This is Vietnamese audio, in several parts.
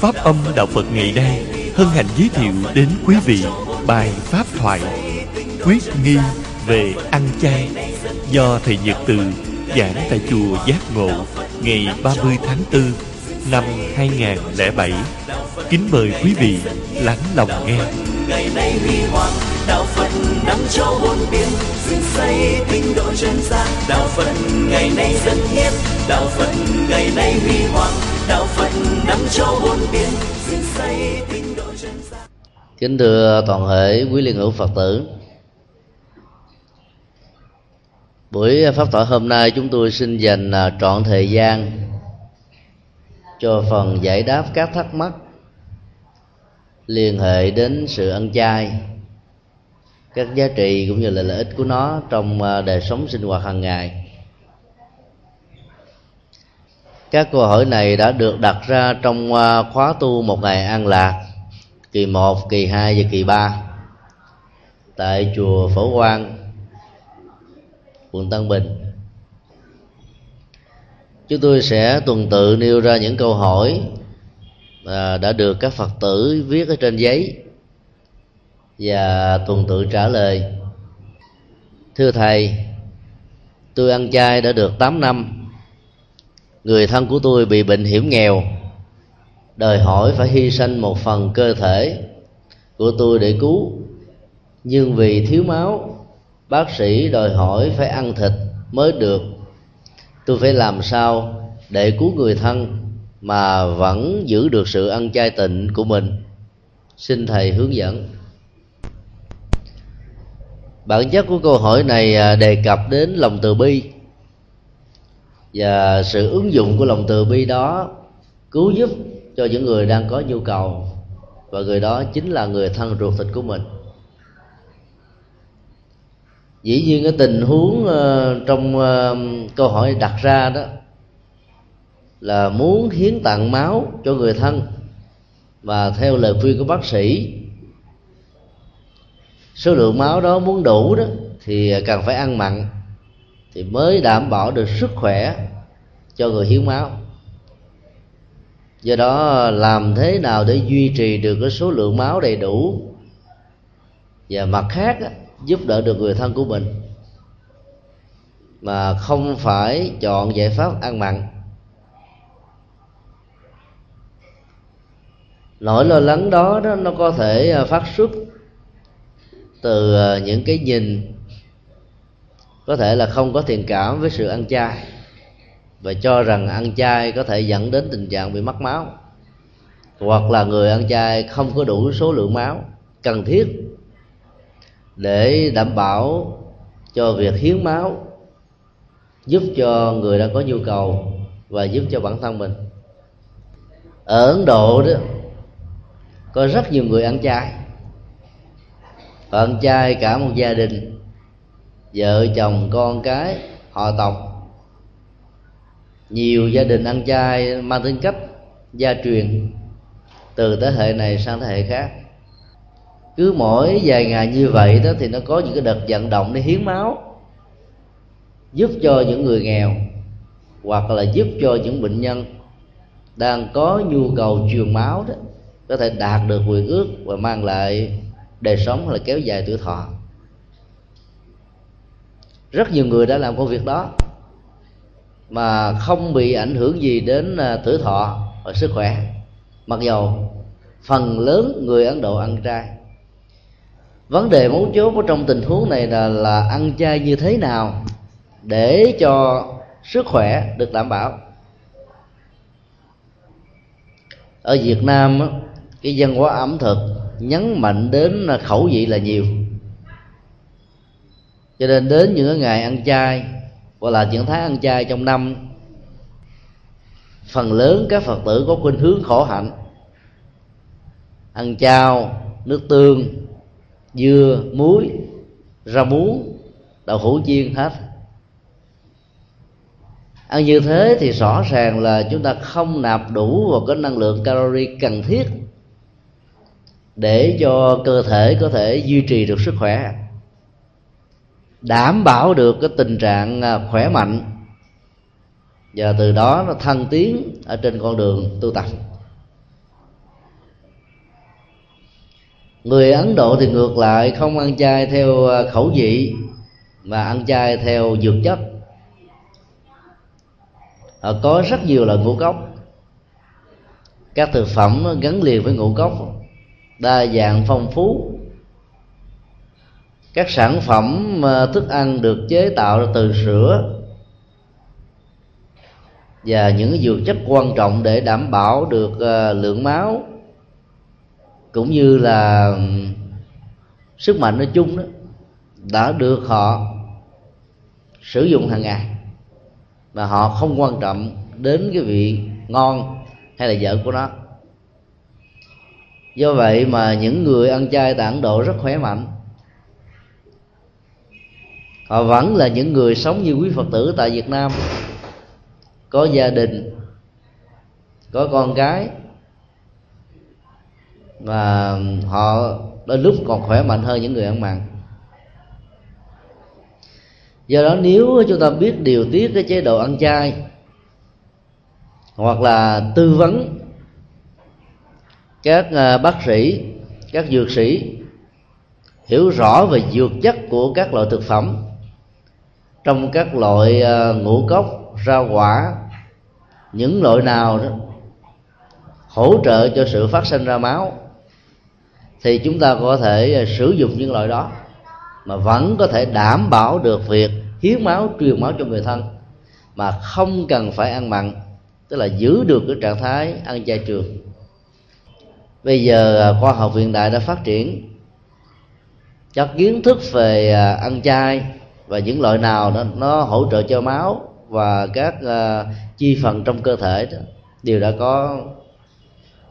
Pháp âm Đạo Phật ngày nay hân hạnh giới thiệu đến quý vị bài Pháp thoại Quyết nghi về ăn chay do Thầy Nhật Từ giảng tại chùa Giác Ngộ ngày 30 tháng 4 năm 2007. Kính mời quý vị lắng lòng nghe. ngày nay huy hoàng, đạo phật nắm cho bốn biển, dựng xây tinh độ chân gian đạo phật ngày nay dân hiến, đạo phật ngày nay huy hoàng đạo phật năm châu bốn biển dựng xây tinh độ chân gian Kính thưa toàn thể quý liên hữu Phật tử. Buổi Pháp thoại hôm nay chúng tôi xin dành à, trọn thời gian cho phần giải đáp các thắc mắc liên hệ đến sự ăn chay, các giá trị cũng như là lợi ích của nó trong à, đời sống sinh hoạt hàng ngày các câu hỏi này đã được đặt ra trong à, khóa tu một ngày an lạc kỳ 1, kỳ 2 và kỳ 3 tại chùa Phổ Quang quận Tân Bình. Chúng tôi sẽ tuần tự nêu ra những câu hỏi à, đã được các Phật tử viết ở trên giấy và tuần tự trả lời. Thưa thầy tôi ăn chay đã được 8 năm người thân của tôi bị bệnh hiểm nghèo. Đòi hỏi phải hy sinh một phần cơ thể của tôi để cứu. Nhưng vì thiếu máu, bác sĩ đòi hỏi phải ăn thịt mới được. Tôi phải làm sao để cứu người thân mà vẫn giữ được sự ăn chay tịnh của mình? Xin thầy hướng dẫn. Bản chất của câu hỏi này à, đề cập đến lòng từ bi và sự ứng dụng của lòng từ bi đó cứu giúp cho những người đang có nhu cầu. Và người đó chính là người thân ruột thịt của mình. Dĩ nhiên cái tình huống uh, trong uh, câu hỏi đặt ra đó là muốn hiến tặng máu cho người thân. Và theo lời khuyên của bác sĩ số lượng máu đó muốn đủ đó thì cần phải ăn mặn thì mới đảm bảo được sức khỏe cho người hiến máu. Do đó làm thế nào để duy trì được cái số lượng máu đầy đủ và mặt khác giúp đỡ được người thân của mình mà không phải chọn giải pháp ăn mặn. Nỗi lo lắng đó, đó nó có thể à, phát xuất từ à, những cái nhìn có thể là không có thiện cảm với sự ăn chay và cho rằng ăn chay có thể dẫn đến tình trạng bị mất máu. Hoặc là người ăn chay không có đủ số lượng máu cần thiết để đảm bảo cho việc hiến máu, giúp cho người đang có nhu cầu và giúp cho bản thân mình. Ở ấn độ đó, có rất nhiều người ăn chay. Và ăn chay cả một gia đình vợ chồng con cái, họ tộc. Nhiều gia đình ăn chay mang tính cách gia truyền, từ thế hệ này sang thế hệ khác. Cứ mỗi vài ngày như vậy đó thì nó có những cái đợt vận động để hiến máu, giúp cho những người nghèo, hoặc là giúp cho những bệnh nhân đang có nhu cầu truyền máu đó, có thể đạt được quyền ước và mang lại đời sống là kéo dài tuổi thọ rất nhiều người đã làm công việc đó, mà không bị ảnh hưởng gì đến à, tuổi thọ và sức khỏe. Mặc dầu phần lớn người ấn độ ăn chay. Vấn đề mấu chốt ở trong tình huống này là là ăn chay như thế nào để cho sức khỏe được đảm bảo. Ở việt nam cái văn hóa ẩm thực nhấn mạnh đến khẩu vị là nhiều cho nên đến những ngày ăn chay hoặc là những tháng ăn chay trong năm, phần lớn các phật tử có khuynh hướng khổ hạnh. Ăn chao nước tương, dưa, muối, rau muống, đậu hũ chiên hết. Ăn như thế thì rõ ràng là chúng ta không nạp đủ vào cái năng lượng calorie cần thiết để cho cơ thể có thể duy trì được sức khỏe đảm bảo được cái tình trạng à, khỏe mạnh. Và từ đó nó thăng tiến ở trên con đường tu tập. Người ấn độ thì ngược lại, không ăn chay theo à, khẩu vị, mà ăn chay theo dược chất. Họ có rất nhiều loại ngũ cốc. Các thực phẩm gắn liền với ngũ cốc, đa dạng phong phú các sản phẩm ờ, thức ăn được chế tạo từ sữa và những dược chất quan trọng để đảm bảo được ờ, lượng máu cũng như là sức mạnh nói chung đó đã được họ sử dụng hàng ngày mà họ không quan trọng đến cái vị ngon hay là vợ của nó. Do vậy mà những người ăn chay tại ấn độ rất khỏe mạnh họ vẫn là những người sống như quý phật tử tại việt nam. Có gia đình, có con cái, và họ đôi lúc còn khỏe mạnh hơn những người ăn mặn. Do đó nếu chúng ta biết điều tiết cái chế độ ăn chay, hoặc là tư vấn các à, bác sĩ, các dược sĩ, hiểu rõ về dược chất của các loại thực phẩm trong các loại ờ, ngũ cốc, rau quả, những loại nào đó hỗ trợ cho sự phát sinh ra máu, thì chúng ta có thể ờ, sử dụng những loại đó mà vẫn có thể đảm bảo được việc hiến máu, truyền máu cho người thân mà không cần phải ăn mặn, tức là giữ được cái trạng thái ăn chay trường. Bây giờ ờ, khoa học hiện đại đã phát triển, các kiến thức về ăn chay và những loại nào nó, nó hỗ trợ cho máu và các uh, chi phần trong cơ thể đó đều đã có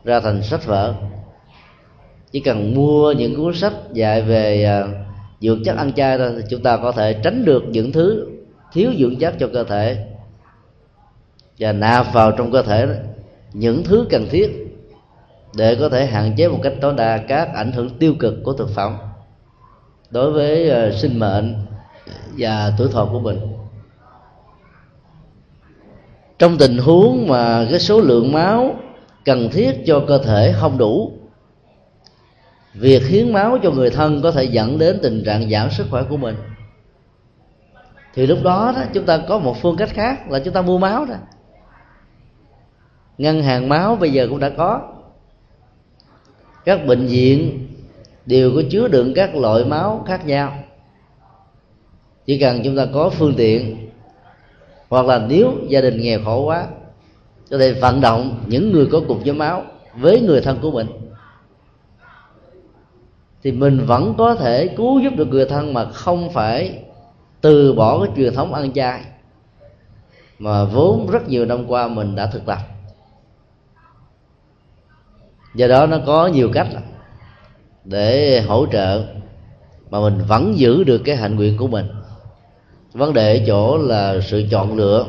ra thành sách vở. Chỉ cần mua những cuốn sách dạy về uh, dưỡng chất ăn chay thôi thì chúng ta có thể tránh được những thứ thiếu dưỡng chất cho cơ thể. Và nạp vào trong cơ thể những thứ cần thiết để có thể hạn chế một cách tối đa các ảnh hưởng tiêu cực của thực phẩm. Đối với uh, sinh mệnh và tuổi thọ của mình. Trong tình huống mà cái số lượng máu cần thiết cho cơ thể không đủ việc hiến máu cho người thân có thể dẫn đến tình trạng giảm sức khỏe của mình. Thì lúc đó, đó chúng ta có một phương cách khác là chúng ta mua máu đó. Ngân hàng máu bây giờ cũng đã có. Các bệnh viện đều có chứa đựng các loại máu khác nhau chỉ cần chúng ta có phương tiện, hoặc là nếu gia đình nghèo khổ quá, có thể vận động những người có cục nhóm máu với người thân của mình. Thì mình vẫn có thể cứu giúp được người thân mà không phải từ bỏ cái truyền thống ăn chay mà vốn rất nhiều năm qua mình đã thực tập. Do đó nó có nhiều cách để hỗ trợ mà mình vẫn giữ được cái hạnh nguyện của mình vấn đề ở chỗ là sự chọn lựa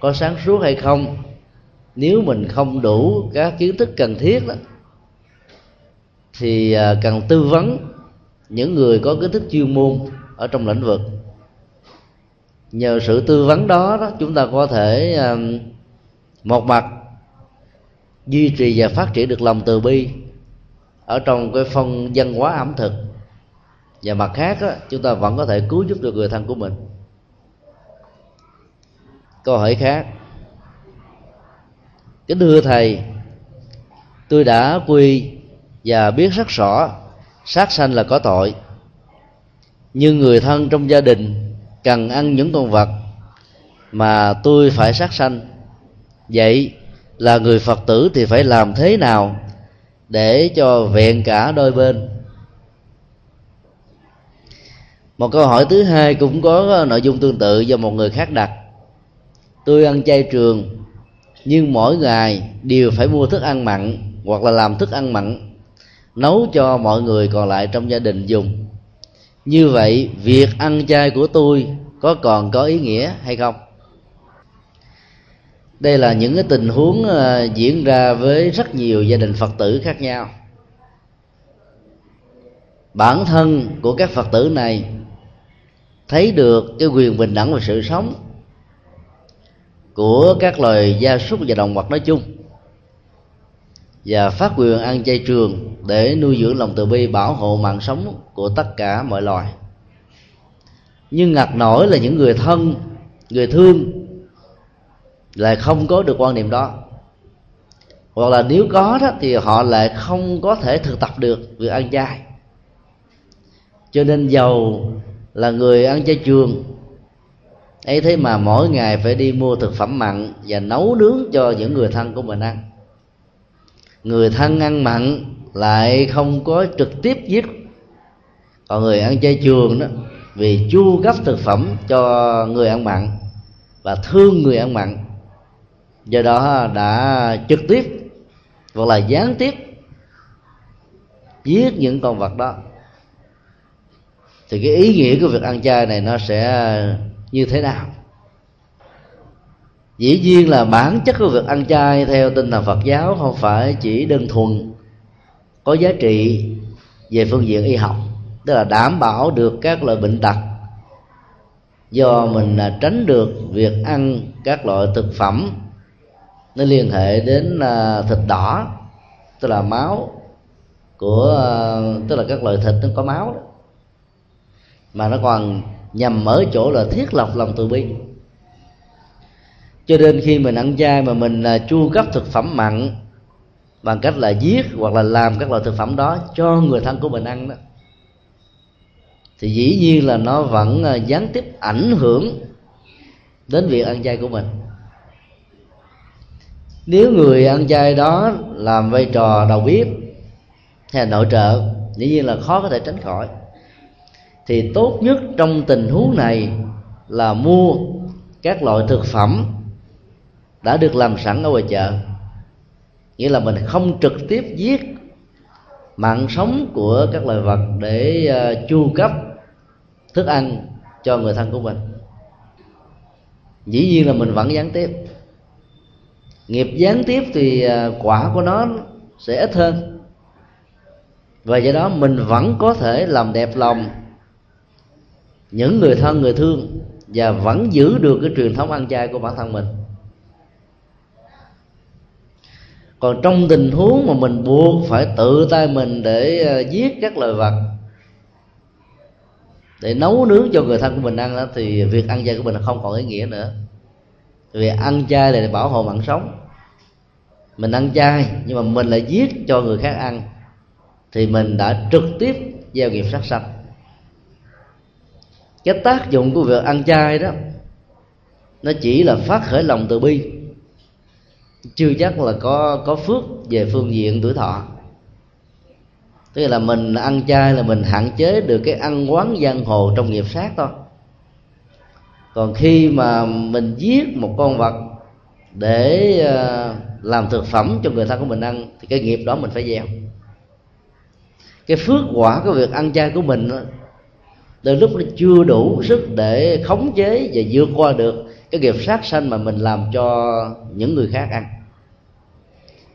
có sáng suốt hay không. Nếu mình không đủ các kiến thức cần thiết đó thì à, cần tư vấn những người có kiến thức chuyên môn ở trong lĩnh vực. Nhờ sự tư vấn đó, đó chúng ta có thể à, một mặt duy trì và phát triển được lòng từ bi ở trong cái phong văn hóa ẩm thực và mặt khác đó, chúng ta vẫn có thể cứu giúp được người thân của mình. Câu hỏi khác. Kính thưa thầy tôi đã quy và biết rất rõ sát sanh là có tội. Nhưng người thân trong gia đình cần ăn những con vật mà tôi phải sát sanh. Vậy là người phật tử thì phải làm thế nào để cho vẹn cả đôi bên? Một câu hỏi thứ hai cũng có nội dung tương tự do một người khác đặt. Tôi ăn chay trường, nhưng mỗi ngày đều phải mua thức ăn mặn hoặc là làm thức ăn mặn, nấu cho mọi người còn lại trong gia đình dùng. Như vậy, việc ăn chay của tôi có còn có ý nghĩa hay không? Đây là những cái tình huống ờ, diễn ra với rất nhiều gia đình phật tử khác nhau. Bản thân của các phật tử này thấy được cái quyền bình đẳng và sự sống của các loài gia súc và động vật nói chung và phát quyền ăn chay trường để nuôi dưỡng lòng từ bi, bảo hộ mạng sống của tất cả mọi loài. Nhưng ngặt nổi là những người thân, người thương lại không có được quan niệm đó. Hoặc là nếu có đó thì họ lại không có thể thực tập được việc ăn chay. Cho nên giàu là người ăn chay trường. Ấy thế mà mỗi ngày phải đi mua thực phẩm mặn và nấu nướng cho những người thân của mình ăn. Người thân ăn mặn lại không có trực tiếp giết. Còn người ăn chay trường đó, vì chu cấp thực phẩm cho người ăn mặn và thương người ăn mặn. Do đó đã trực tiếp hoặc là gián tiếp giết những con vật đó thì cái ý nghĩa của việc ăn chay này nó sẽ như thế nào? Dĩ nhiên là bản chất của việc ăn chay theo tinh thần phật giáo không phải chỉ đơn thuần có giá trị về phương diện y học, tức là đảm bảo được các loại bệnh tật. Do mình tránh được việc ăn các loại thực phẩm, nó liên hệ đến à, thịt đỏ, tức là máu của à, tức là các loại thịt nó có máu đó mà nó còn nhằm ở chỗ là thiết lập lòng từ bi. Cho nên khi mình ăn chay mà mình à, chu cấp thực phẩm mặn bằng cách là giết hoặc là làm các loại thực phẩm đó cho người thân của mình ăn đó, thì dĩ nhiên là nó vẫn à, gián tiếp ảnh hưởng đến việc ăn chay của mình. Nếu người ăn chay đó làm vai trò đầu bếp hay nội trợ, dĩ nhiên là khó có thể tránh khỏi thì tốt nhất trong tình huống này là mua các loại thực phẩm đã được làm sẵn ở ngoài chợ. Nghĩa là mình không trực tiếp giết mạng sống của các loài vật để uh, chu cấp thức ăn cho người thân của mình. Dĩ nhiên là mình vẫn gián tiếp. Nghiệp gián tiếp thì uh, quả của nó sẽ ít hơn. Và do đó mình vẫn có thể làm đẹp lòng những người thân người thương và vẫn giữ được cái truyền thống ăn chay của bản thân mình. Còn trong tình huống mà mình buộc phải tự tay mình để ờ, giết các loài vật để nấu nướng cho người thân của mình ăn đó, thì việc ăn chay của mình không còn ý nghĩa nữa. Vì ăn chay là để bảo hộ mạng sống. Mình ăn chay nhưng mà mình lại giết cho người khác ăn thì mình đã trực tiếp gieo nghiệp sát sanh cái tác dụng của việc ăn chay đó, nó chỉ là phát khởi lòng từ bi. Chưa chắc là có có phước về phương diện tuổi thọ. Tức là mình ăn chay là mình hạn chế được cái ăn quán giang hồ trong nghiệp sát thôi. Còn khi mà mình giết một con vật để ờ, làm thực phẩm cho người thân của mình ăn, thì cái nghiệp đó mình phải gieo. Cái phước quả của việc ăn chay của mình từ lúc nó chưa đủ sức để khống chế và vượt qua được cái nghiệp sát sanh mà mình làm cho những người khác ăn.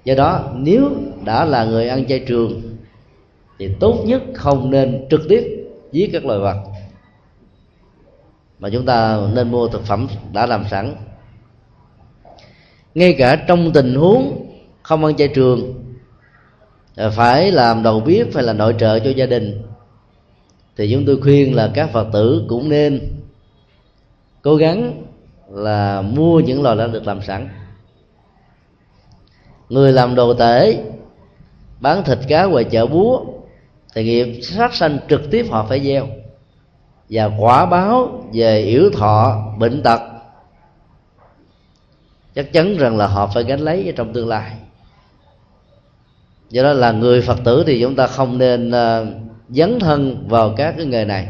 Do đó, nếu đã là người ăn chay trường, thì tốt nhất không nên trực tiếp giết các loài vật. Mà chúng ta nên mua thực phẩm đã làm sẵn. Ngay cả trong tình huống không ăn chay trường, phải làm đầu bếp, phải là nội trợ cho gia đình thì chúng tôi khuyên là các phật tử cũng nên cố gắng là mua những lò đã được làm sẵn. Người làm đồ tể bán thịt cá ngoài chợ búa thì nghiệp sát sanh trực tiếp họ phải gieo và quả báo về yếu thọ bệnh tật. Chắc chắn rằng là họ phải gánh lấy trong tương lai. Do đó là người phật tử thì chúng ta không nên uh, dấn thân vào các cái nghề này.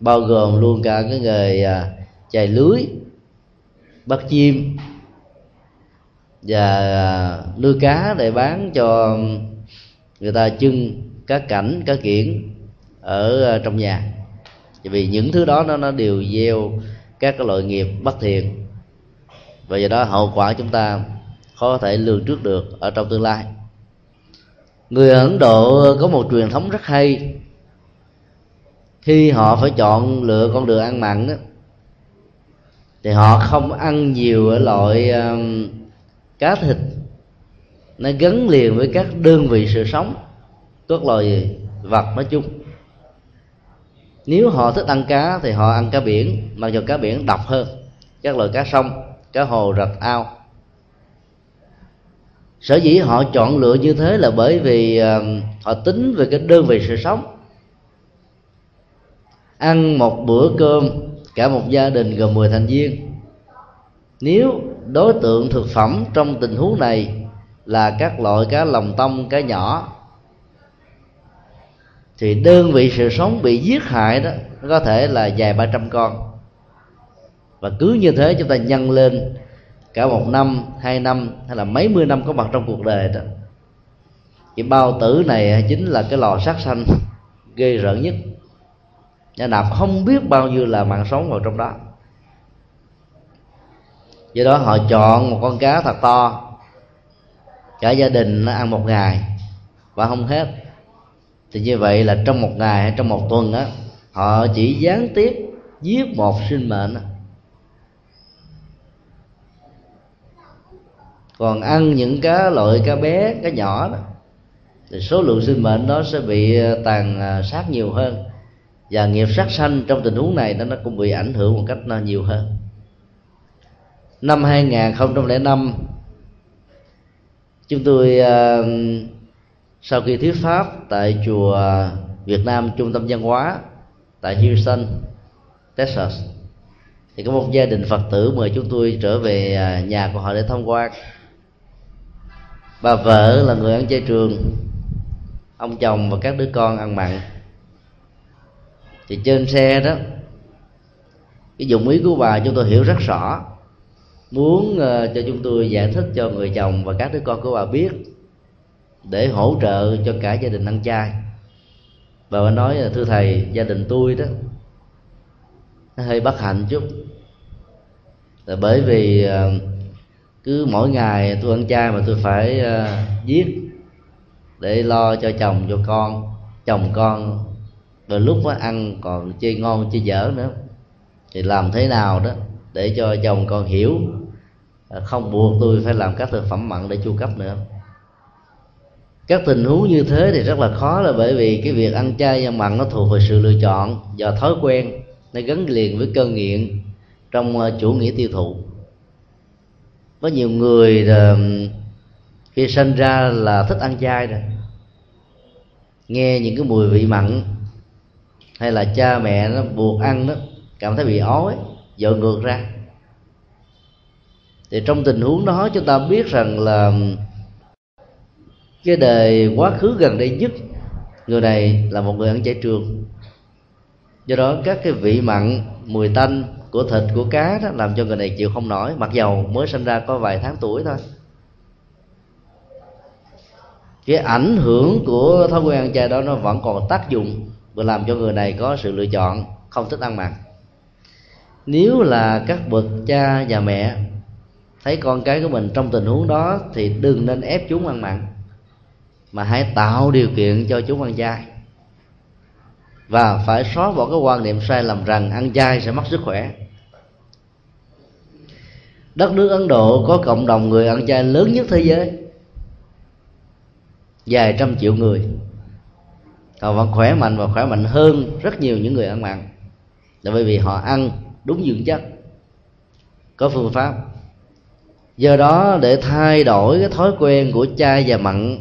Bao gồm luôn cả cái nghề à, chài lưới, bắt chim và à, nuôi cá để bán cho người ta trưng cá cảnh, cá kiển ở à, trong nhà. Vì những thứ đó nó nó đều gieo các cái loại nghiệp bất thiện. Và do đó hậu quả chúng ta khó có thể lường trước được ở trong tương lai người ấn độ có một truyền thống rất hay. Khi họ phải chọn lựa con đường ăn mặn đó thì họ không ăn nhiều ở loại um, cá thịt. Nó gắn liền với các đơn vị sự sống các loài vật nói chung. Nếu họ thích ăn cá thì họ ăn cá biển mặc dù cá biển độc hơn các loại cá sông cá hồ rạch ao sở dĩ họ chọn lựa như thế là bởi vì họ tính về cái đơn vị sự sống. Ăn một bữa cơm, cả một gia đình gồm 10 thành viên. Nếu đối tượng thực phẩm trong tình huống này là các loại cá lồng tông, cá nhỏ, thì đơn vị sự sống bị giết hại đó có thể là vài ba trăm con. Và cứ như thế chúng ta nhân lên cả một năm, hai năm, hay là mấy mươi năm có mặt trong cuộc đời đó. Cái bao tử này chính là cái lò sát sanh gây rợn nhất. Nhà nạp không biết bao nhiêu là mạng sống vào trong đó. Do đó họ chọn một con cá thật to, cả gia đình nó ăn một ngày, và không hết. Thì như vậy là trong một ngày hay trong một tuần á, họ chỉ gián tiếp giết một sinh mệnh còn ăn những cá loại cá bé cá nhỏ đó thì số lượng sinh mệnh đó sẽ bị ờ, tàn ờ, sát nhiều hơn. Và nghiệp sát sanh trong tình huống này nó cũng bị ảnh hưởng một cách nó nhiều hơn. Năm 2005 chúng tôi sau khi thuyết pháp tại chùa Việt Nam trung tâm văn hóa tại Houston, Texas thì có một gia đình Phật tử mời chúng tôi trở về nhà của họ để tham quan bà vợ là người ăn chay trường. Ông chồng và các đứa con ăn mặn. Thì trên xe đó cái dụng ý của bà chúng tôi hiểu rất rõ. Muốn uh, cho chúng tôi giải thích cho người chồng và các đứa con của bà biết để hỗ trợ cho cả gia đình ăn chay. Bà nói là thưa thầy gia đình tôi đó nó hơi bất hạnh chút. Là bởi vì uh, cứ mỗi ngày tôi ăn chay mà tôi phải uh, giết để lo cho chồng cho con chồng con rồi lúc đó ăn còn chơi ngon chơi dở nữa. Thì làm thế nào đó để cho chồng con hiểu ờ, không buộc tôi phải làm các thực phẩm mặn để chu cấp nữa. Các tình huống như thế thì rất là khó là bởi vì cái việc ăn chay và mặn nó thuộc về sự lựa chọn và thói quen nó gắn liền với cơn nghiện trong ờ, chủ nghĩa tiêu thụ có nhiều người là khi sinh ra là thích ăn chay rồi nghe những cái mùi vị mặn, hay là cha mẹ nó buộc ăn đó, cảm thấy bị ói, dội ngược ra. Thì trong tình huống đó, chúng ta biết rằng là cái đời quá khứ gần đây nhất, người này là một người ăn chay trường do đó, các cái vị mặn, mùi tanh của thịt, của cá đó, làm cho người này chịu không nổi. Mặc dầu mới sinh ra có vài tháng tuổi thôi. Cái ảnh hưởng của thói quen ăn chay đó, nó vẫn còn tác dụng và làm cho người này có sự lựa chọn không thích ăn mặn. Nếu là các bậc cha và mẹ thấy con cái của mình trong tình huống đó, thì đừng nên ép chúng ăn mặn, mà hãy tạo điều kiện cho chúng ăn chay. Và phải xóa bỏ cái quan niệm sai lầm rằng ăn chay sẽ mất sức khỏe đất nước ấn độ có cộng đồng người ăn chay lớn nhất thế giới. Vài trăm triệu người. Họ vẫn khỏe mạnh và khỏe mạnh hơn rất nhiều những người ăn mặn. Là bởi vì họ ăn đúng dưỡng chất. Có phương pháp. Do đó để thay đổi cái thói quen của chay và mặn.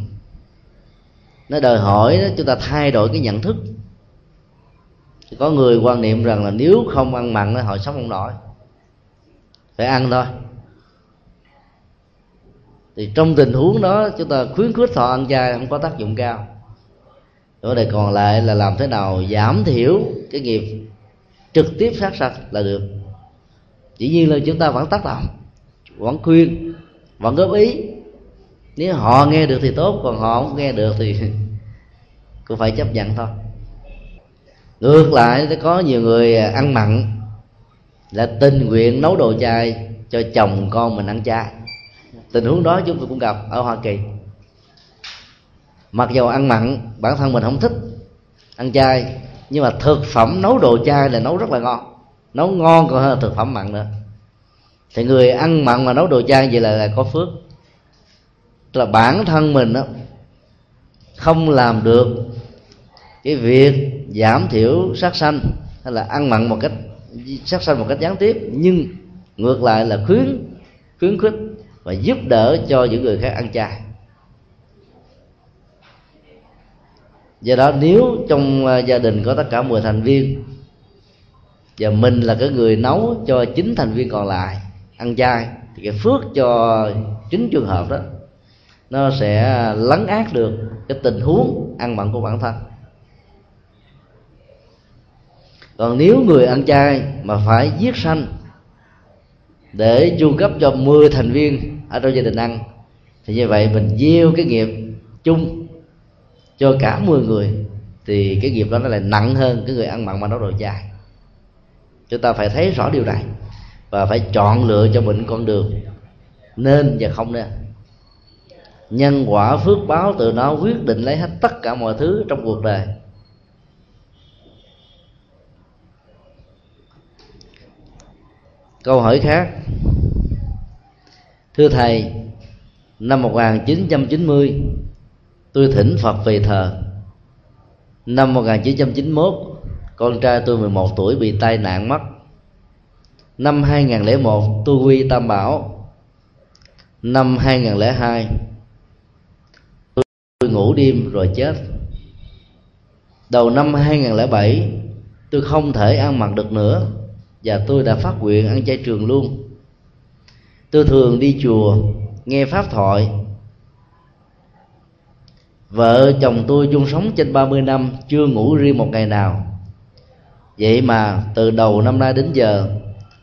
Nó đòi hỏi đó, chúng ta thay đổi cái nhận thức. Có người quan niệm rằng là nếu không ăn mặn thì họ sống không nổi phải ăn thôi. Thì trong tình huống đó, chúng ta khuyến khích họ ăn chay không có tác dụng cao. Vấn đề còn lại là làm thế nào giảm thiểu cái nghiệp trực tiếp sát sạch là được. Dĩ nhiên là chúng ta vẫn tác động, vẫn khuyên, vẫn góp ý. Nếu họ nghe được thì tốt, còn họ không nghe được thì cũng phải chấp nhận thôi. Ngược lại, có nhiều người ăn mặn là tình nguyện nấu đồ chay cho chồng con mình ăn chay. Tình huống đó chúng tôi cũng gặp ở hoa kỳ. Mặc dầu ăn mặn bản thân mình không thích ăn chay nhưng mà thực phẩm nấu đồ chay là nấu rất là ngon. Nấu ngon còn hơn thực phẩm mặn nữa. Thì người ăn mặn mà nấu đồ chay vậy là, là có phước. Là bản thân mình đó, không làm được cái việc giảm thiểu sát sanh hay là ăn mặn một cách sát sanh một cách gián tiếp, nhưng ngược lại là khuyến khuyến khích và giúp đỡ cho những người khác ăn chay. Do đó, nếu trong à, gia đình có tất cả 10 thành viên, và mình là cái người nấu cho chín thành viên còn lại ăn chay, thì cái phước cho chính trường hợp đó, nó sẽ lấn át được cái tình huống ăn mặn của bản thân. Còn nếu người ăn chay mà phải giết sanh để chu cấp cho 10 thành viên ở trong gia đình ăn, thì như vậy mình gieo cái nghiệp chung cho cả 10 người, thì cái nghiệp đó nó lại nặng hơn cái người ăn mặn mà nấu đồ chay. Chúng ta phải thấy rõ điều này và phải chọn lựa cho mình con đường nên và không nên. Nhân quả phước báo từ nó quyết định lấy hết tất cả mọi thứ trong cuộc đời. Câu hỏi khác. Thưa thầy, năm 1990 tôi thỉnh Phật về thờ. Năm 1991 con trai tôi 11 tuổi bị tai nạn mất. Năm 2001 tôi quy tam bảo. Năm 2002 tôi ngủ đêm rồi chết. Đầu năm 2007 tôi không thể ăn mặc được nữa và tôi đã phát nguyện ăn chay trường luôn. Tôi thường đi chùa, nghe pháp thoại. Vợ chồng tôi chung sống trên 30 năm, chưa ngủ riêng một ngày nào. Vậy mà từ đầu năm nay đến giờ,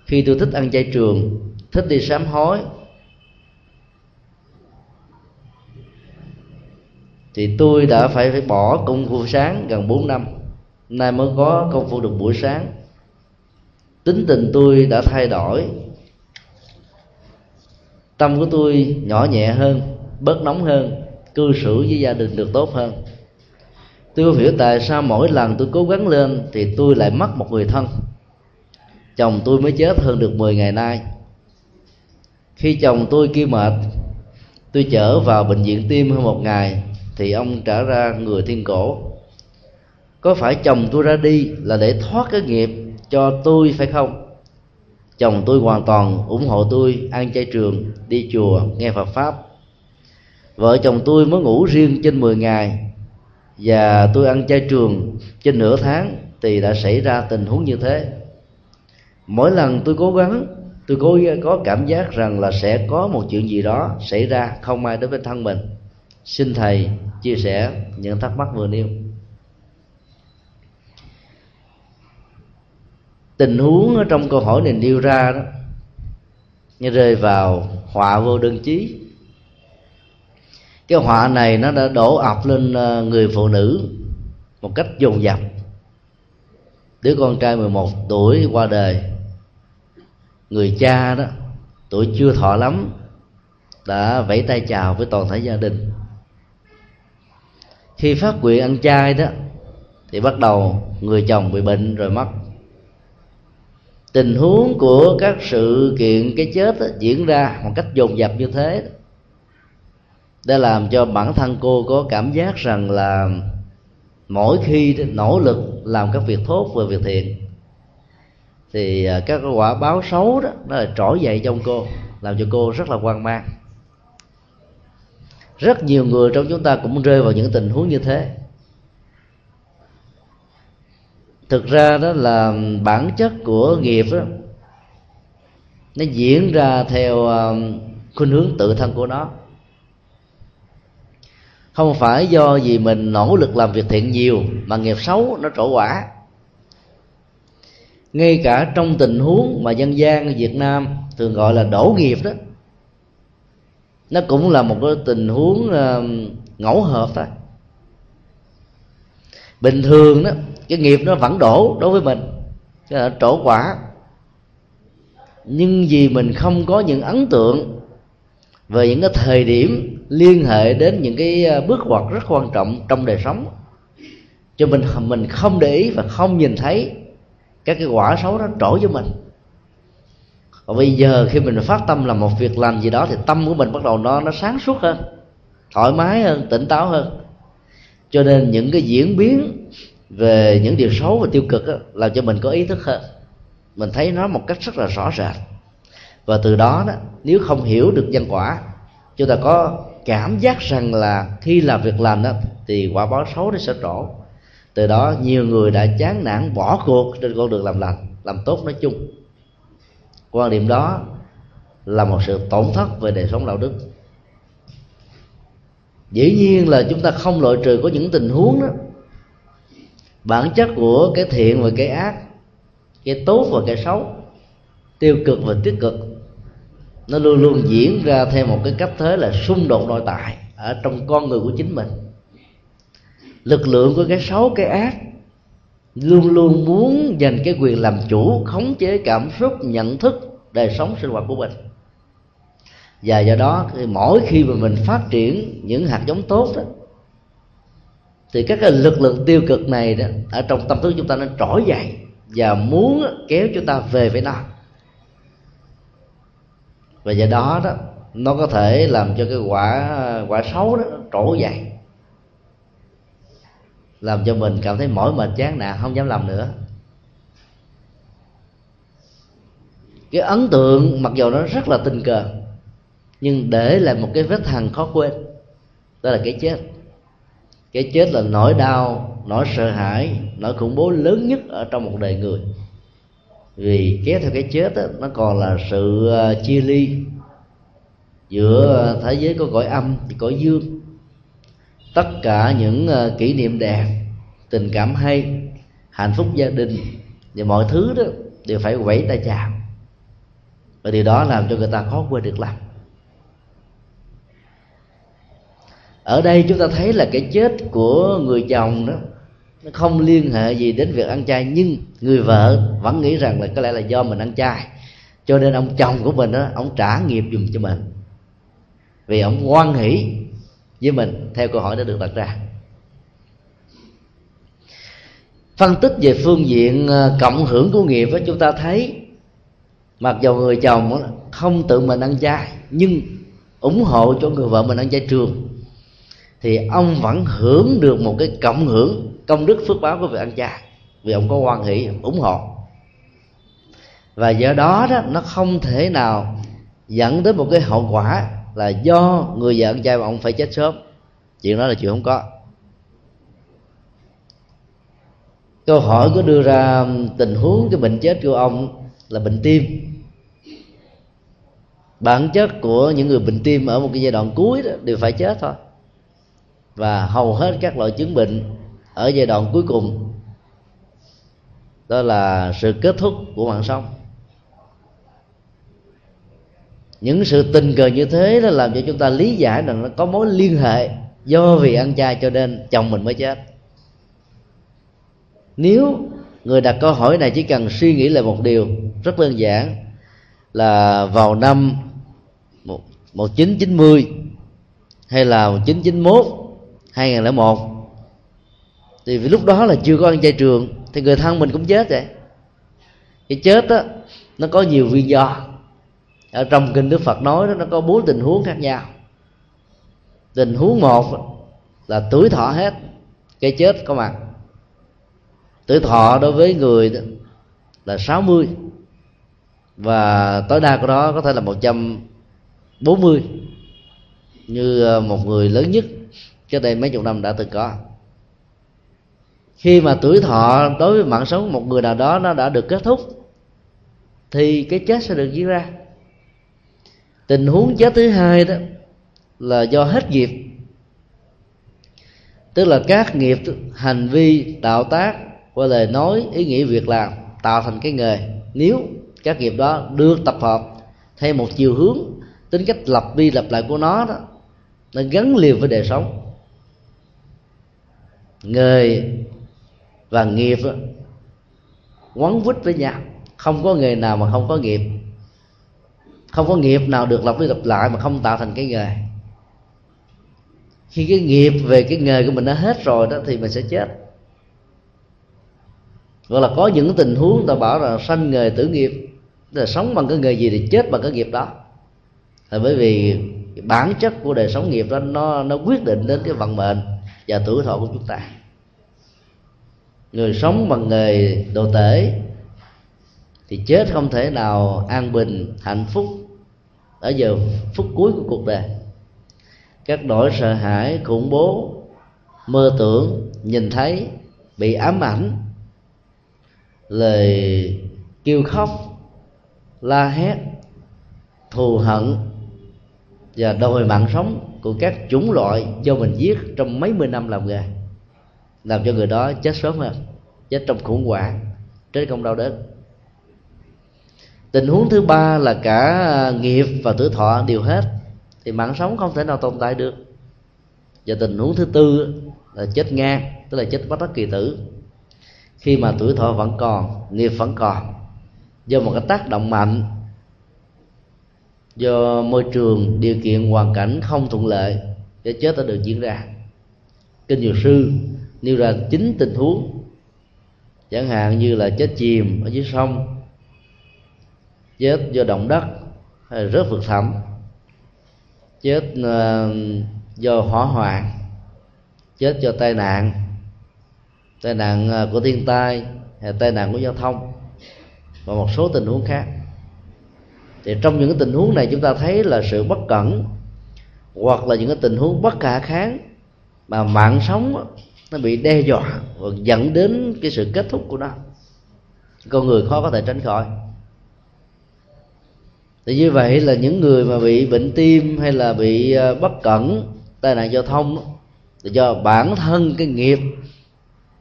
khi tôi thích ăn chay trường, thích đi sám hối, thì tôi đã phải phải bỏ công phu sáng gần 4 năm. Nay mới có công phu được buổi sáng tính tình tôi đã thay đổi. Tâm của tôi nhỏ nhẹ hơn, bớt nóng hơn, cư xử với gia đình được tốt hơn. Tôi không hiểu tại sao mỗi lần tôi cố gắng lên thì tôi lại mất một người thân. Chồng tôi mới chết hơn được 10 ngày nay. Khi chồng tôi kia mệt, tôi chở vào bệnh viện tim hơn một ngày thì ông trả ra người thiên cổ. Có phải chồng tôi ra đi là để thoát cái nghiệp cho tôi, phải không? Chồng tôi hoàn toàn ủng hộ tôi ăn chay trường, đi chùa, nghe Phật pháp. Vợ chồng tôi mới ngủ riêng trên 10 ngày. Và tôi ăn chay trường trên nửa tháng thì đã xảy ra tình huống như thế. Mỗi lần tôi cố gắng, tôi cố có cảm giác rằng là sẽ có một chuyện gì đó xảy ra không ai đến với thân mình. Xin thầy chia sẻ những thắc mắc vừa nêu. Tình huống ở trong câu hỏi này nêu ra đó, như rơi vào họa vô đơn chí. Cái họa này nó đã đổ ập lên ờ, người phụ nữ một cách dồn dập. Đứa con trai 11 tuổi qua đời. Người cha đó, tuổi chưa thọ lắm, đã vẫy tay chào với toàn thể gia đình. Khi phát nguyện ăn chay đó, thì bắt đầu người chồng bị bệnh rồi mất tình huống của các sự kiện cái chết đó, diễn ra một cách dồn dập như thế. Đã làm cho bản thân cô có cảm giác rằng là mỗi khi nỗ lực làm các việc tốt và việc thiện thì à, các quả báo xấu đó nó là trỗi dậy trong cô làm cho cô rất là hoang mang. Rất nhiều người trong chúng ta cũng rơi vào những tình huống như thế thực ra đó là bản chất của nghiệp đó nó diễn ra theo ờ, khuynh hướng tự thân của nó. Không phải do vì mình nỗ lực làm việc thiện nhiều mà nghiệp xấu nó trổ quả. Ngay cả trong tình huống mà dân gian Việt Nam thường gọi là đổ nghiệp đó nó cũng là một cái tình huống uh, ngẫu hợp thôi bình thường đó cái nghiệp nó vẫn đổ đối với mình. Cái là trổ quả. Nhưng vì mình không có những ấn tượng về những cái thời điểm liên hệ đến những cái à, bước ngoặt rất quan trọng trong đời sống. Cho mình mình không để ý và không nhìn thấy các cái quả xấu đó trổ với mình. Còn bây giờ khi mình phát tâm làm một việc làm gì đó thì tâm của mình bắt đầu nó nó sáng suốt hơn, thoải mái hơn, tỉnh táo hơn. Cho nên những cái diễn biến về những điều xấu và tiêu cực đó, làm cho mình có ý thức hơn. Mình thấy nó một cách rất là rõ ràng và từ đó đó nếu không hiểu được nhân quả chúng ta có cảm giác rằng là khi làm việc làm đó thì quả báo xấu nó sẽ trổ từ đó nhiều người đã chán nản bỏ cuộc trên con đường làm lành làm tốt nói chung. Quan điểm đó là một sự tổn thất về đời sống đạo đức. Dĩ nhiên là chúng ta không loại trừ có những tình huống đó bản chất của cái thiện và cái ác, cái tốt và cái xấu, tiêu cực và tích cực, nó luôn luôn diễn ra theo một cái cách thế là xung đột nội tại ở trong con người của chính mình. Lực lượng của cái xấu, cái ác luôn luôn muốn dành cái quyền làm chủ, khống chế cảm xúc, nhận thức đời sống sinh hoạt của mình. Và do đó thì mỗi khi mà mình phát triển những hạt giống tốt đó thì các cái lực lượng tiêu cực này đó, ở trong tâm thức chúng ta nó trỗi dậy và muốn kéo chúng ta về với nó và do đó đó, nó có thể làm cho cái quả quả xấu đó trỗi dậy. Làm cho mình cảm thấy mỏi mệt, chán nản, không dám làm nữa. Cái ấn tượng mặc dù nó rất là tình cờ, nhưng để lại một cái vết hằn khó quên, đó là cái chết cái chết là nỗi đau nỗi sợ hãi nỗi khủng bố lớn nhất ở trong một đời người. Vì kéo theo cái chết đó, nó còn là sự ờ, chia ly giữa thế giới có cõi âm và cõi dương. Tất cả những ờ, kỷ niệm đẹp tình cảm hay hạnh phúc gia đình và mọi thứ đó đều phải quẩy tay chào và điều đó làm cho người ta khó quên được lắm. Ở đây chúng ta thấy là cái chết của người chồng đó nó không liên hệ gì đến việc ăn chay nhưng người vợ vẫn nghĩ rằng là có lẽ là do mình ăn chay. Cho nên ông chồng của mình đó ông trả nghiệp dùng cho mình. Vì ông quan hỷ với mình theo câu hỏi đã được đặt ra. Phân tích về phương diện ờ, cộng hưởng của nghiệp đó, chúng ta thấy mặc dù người chồng không tự mình ăn chay nhưng ủng hộ cho người vợ mình ăn chay trường thì ông vẫn hưởng được một cái cộng hưởng công đức phước báo của việc ăn chay vì ông có quan hệ ủng hộ. Và do đó đó, nó không thể nào dẫn tới một cái hậu quả là do người vợ ăn chay mà ông phải chết sớm. Chuyện đó là chuyện không có. Câu hỏi có đưa ra tình huống cái bệnh chết của ông là bệnh tim. Bản chất của những người bệnh tim ở một cái giai đoạn cuối đó đều phải chết thôi và hầu hết các loại chứng bệnh ở giai đoạn cuối cùng, đó là sự kết thúc của mạng sống. Những sự tình cờ như thế nó làm cho chúng ta lý giải rằng nó có mối liên hệ do vì ăn chay cho nên chồng mình mới chết. Nếu người đặt câu hỏi này chỉ cần suy nghĩ lại một điều rất đơn giản là vào năm 1990 hay là 1991 2001 thì lúc đó là chưa có ăn chay trường, thì người thân mình cũng chết vậy. Cái chết đó nó có nhiều nguyên do. Ở trong kinh đức phật nói đó, nó có bốn tình huống khác nhau. Tình huống một là tuổi thọ hết, cái chết có mặt. Tuổi thọ đối với người là 60 và tối đa của đó có thể là 140 như ờ, một người lớn nhất trước đây mấy chục năm đã từng có. Khi mà tuổi thọ đối với mạng sống một người nào đó nó đã được kết thúc, thì cái chết sẽ được diễn ra. Tình huống chết thứ hai đó là do hết nghiệp, tức là các nghiệp, hành vi, tạo tác, qua lời nói, ý nghĩa việc làm tạo thành cái nghề. Nếu các nghiệp đó được tập hợp theo một chiều hướng, tính cách lặp đi lặp lại của nó đó, nó gắn liền với đời sống nghề và nghiệp quấn quýt với nhau. Không có nghề nào mà không có nghiệp. Không có nghiệp nào được lặp đi lặp lại mà không tạo thành cái nghề. Khi cái nghiệp về cái nghề của mình đã hết rồi đó thì mình sẽ chết. Gọi là có những tình huống ta bảo là sanh nghề tử nghiệp, là sống bằng cái nghề gì thì chết bằng cái nghiệp đó. Là bởi vì bản chất của đời sống nghiệp đó, nó nó quyết định đến cái vận mệnh và tuổi thọ của chúng ta. Người sống bằng nghề đồ tể thì chết không thể nào an bình, hạnh phúc ở giờ phút cuối của cuộc đời. Các nỗi sợ hãi, khủng bố, mơ tưởng, nhìn thấy bị ám ảnh, lời kêu khóc, la hét, thù hận và đòi mạng sống của các chủng loại do mình giết trong mấy mươi năm làm nghề, làm cho người đó chết sớm hơn, chết trong khủng hoảng, chết không đau đớn. Tình huống thứ ba là cả nghiệp và tuổi thọ đều hết, thì mạng sống không thể nào tồn tại được. Và tình huống thứ tư là chết ngang, tức là chết bất đắc kỳ tử. Khi mà tuổi thọ vẫn còn, nghiệp vẫn còn, do một cái tác động mạnh do môi trường điều kiện hoàn cảnh không thuận lợi để chết đã được diễn ra. Kinh dược sư nêu ra chín tình huống chẳng hạn như là chết chìm ở dưới sông chết do động đất hay rớt vực thẳm chết uh, do hỏa hoạn chết do tai nạn tai nạn ờ, của thiên tai hay tai nạn của giao thông và một số tình huống khác thì trong những cái tình huống này chúng ta thấy là sự bất cẩn, hoặc là những cái tình huống bất khả kháng mà mạng sống nó bị đe dọa và dẫn đến cái sự kết thúc của nó. Con người khó có thể tránh khỏi. Thì như vậy là những người mà bị bệnh tim hay là bị ờ, bất cẩn, tai nạn giao thông thì do bản thân cái nghiệp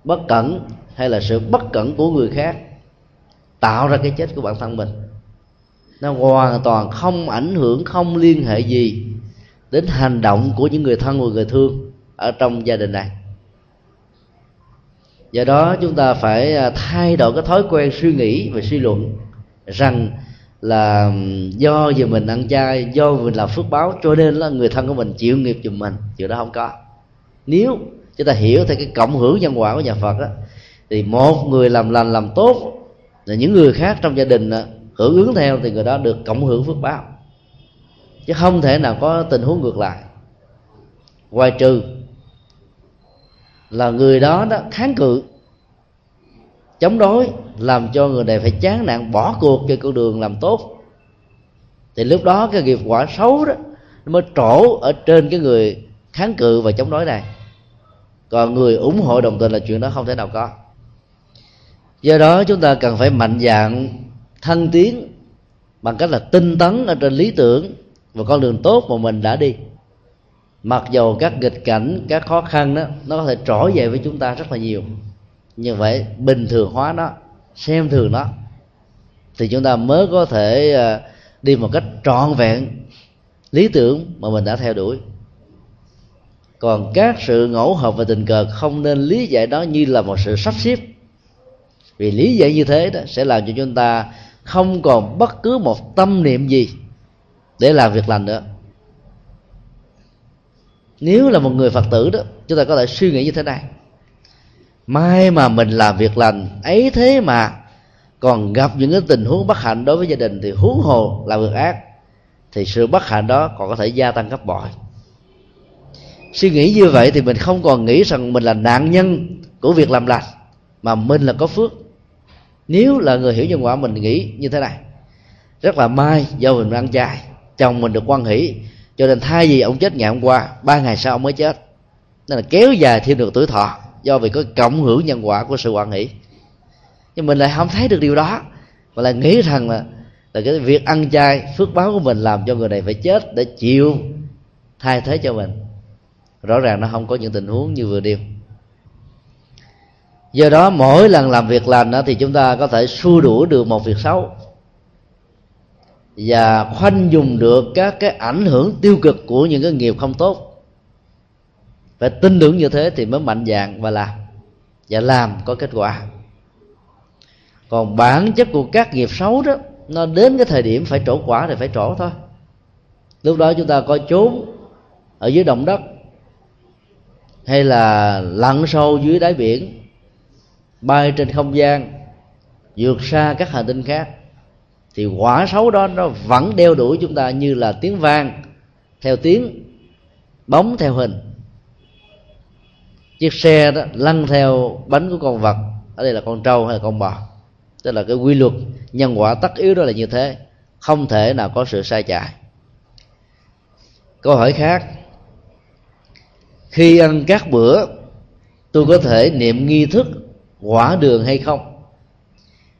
bất cẩn hay là sự bất cẩn của người khác tạo ra cái chết của bản thân mình nó hoàn toàn không ảnh hưởng không liên hệ gì đến hành động của những người thân và người thương ở trong gia đình này. Do đó chúng ta phải à, thay đổi cái thói quen suy nghĩ và suy luận rằng là do giờ mình ăn chay do mình làm phước báo cho nên là người thân của mình chịu nghiệp giùm mình. Chuyện đó không có. Nếu chúng ta hiểu theo cái cộng hưởng nhân quả của nhà phật đó, thì một người làm lành làm tốt là những người khác trong gia đình hưởng ứng theo thì người đó được cộng hưởng phước báo. Chứ không thể nào có tình huống ngược lại. Ngoài trừ là người đó đó kháng cự, chống đối, làm cho người này phải chán nản, bỏ cuộc trên con đường làm tốt. Thì lúc đó cái nghiệp quả xấu đó, nó mới trổ ở trên cái người kháng cự và chống đối này. Còn người ủng hộ đồng tình là chuyện đó không thể nào có. Do đó chúng ta cần phải mạnh dạng thăng tiến bằng cách là tinh tấn ở trên lý tưởng và con đường tốt mà mình đã đi. Mặc dầu các nghịch cảnh, các khó khăn đó, nó có thể trỗi về với chúng ta rất là nhiều. Như vậy bình thường hóa nó, xem thường nó, thì chúng ta mới có thể à, đi một cách trọn vẹn lý tưởng mà mình đã theo đuổi. Còn các sự ngẫu hợp và tình cờ không nên lý giải đó như là một sự sắp xếp. Vì lý giải như thế đó sẽ làm cho chúng ta không còn bất cứ một tâm niệm gì để làm việc lành nữa. Nếu là một người phật tử đó, chúng ta có thể suy nghĩ như thế này. Mai mà mình làm việc lành, ấy thế mà còn gặp những cái tình huống bất hạnh đối với gia đình thì huống hồ là việc ác, thì sự bất hạnh đó còn có thể gia tăng gấp bội. Suy nghĩ như vậy thì mình không còn nghĩ rằng mình là nạn nhân của việc làm lành, mà mình là có phước nếu là người hiểu nhân quả mình nghĩ như thế này, rất là may do mình ăn chay chồng mình được quan hỷ, cho nên thay vì ông chết ngày hôm qua, ba ngày sau ông mới chết. Nên là kéo dài thêm được tuổi thọ do vì có cộng hưởng nhân quả của sự quan hỷ. Nhưng mình lại không thấy được điều đó, mà lại nghĩ rằng là là cái việc ăn chay, phước báo của mình làm cho người này phải chết để chịu thay thế cho mình. Rõ ràng nó không có những tình huống như vừa điều do đó mỗi lần làm việc lành đó, thì chúng ta có thể xua đuổi được một việc xấu. Và khoanh dùng được các cái ảnh hưởng tiêu cực của những cái nghiệp không tốt. Phải tin tưởng như thế thì mới mạnh dạng và làm. Và làm có kết quả. Còn bản chất của các nghiệp xấu đó nó đến cái thời điểm phải trổ quả thì phải trổ thôi. Lúc đó chúng ta coi trốn ở dưới động đất hay là lặn sâu dưới đáy biển bay trên không gian, vượt xa các hành tinh khác, thì quả xấu đó nó vẫn đeo đuổi chúng ta như là tiếng vang theo tiếng bóng theo hình. Chiếc xe đó lăn theo bánh của con vật, ở đây là con trâu hay là con bò. Tức là cái quy luật nhân quả tất yếu đó là như thế, không thể nào có sự sai chạy câu hỏi khác, khi ăn các bữa, tôi có thể niệm nghi thức quả đường hay không?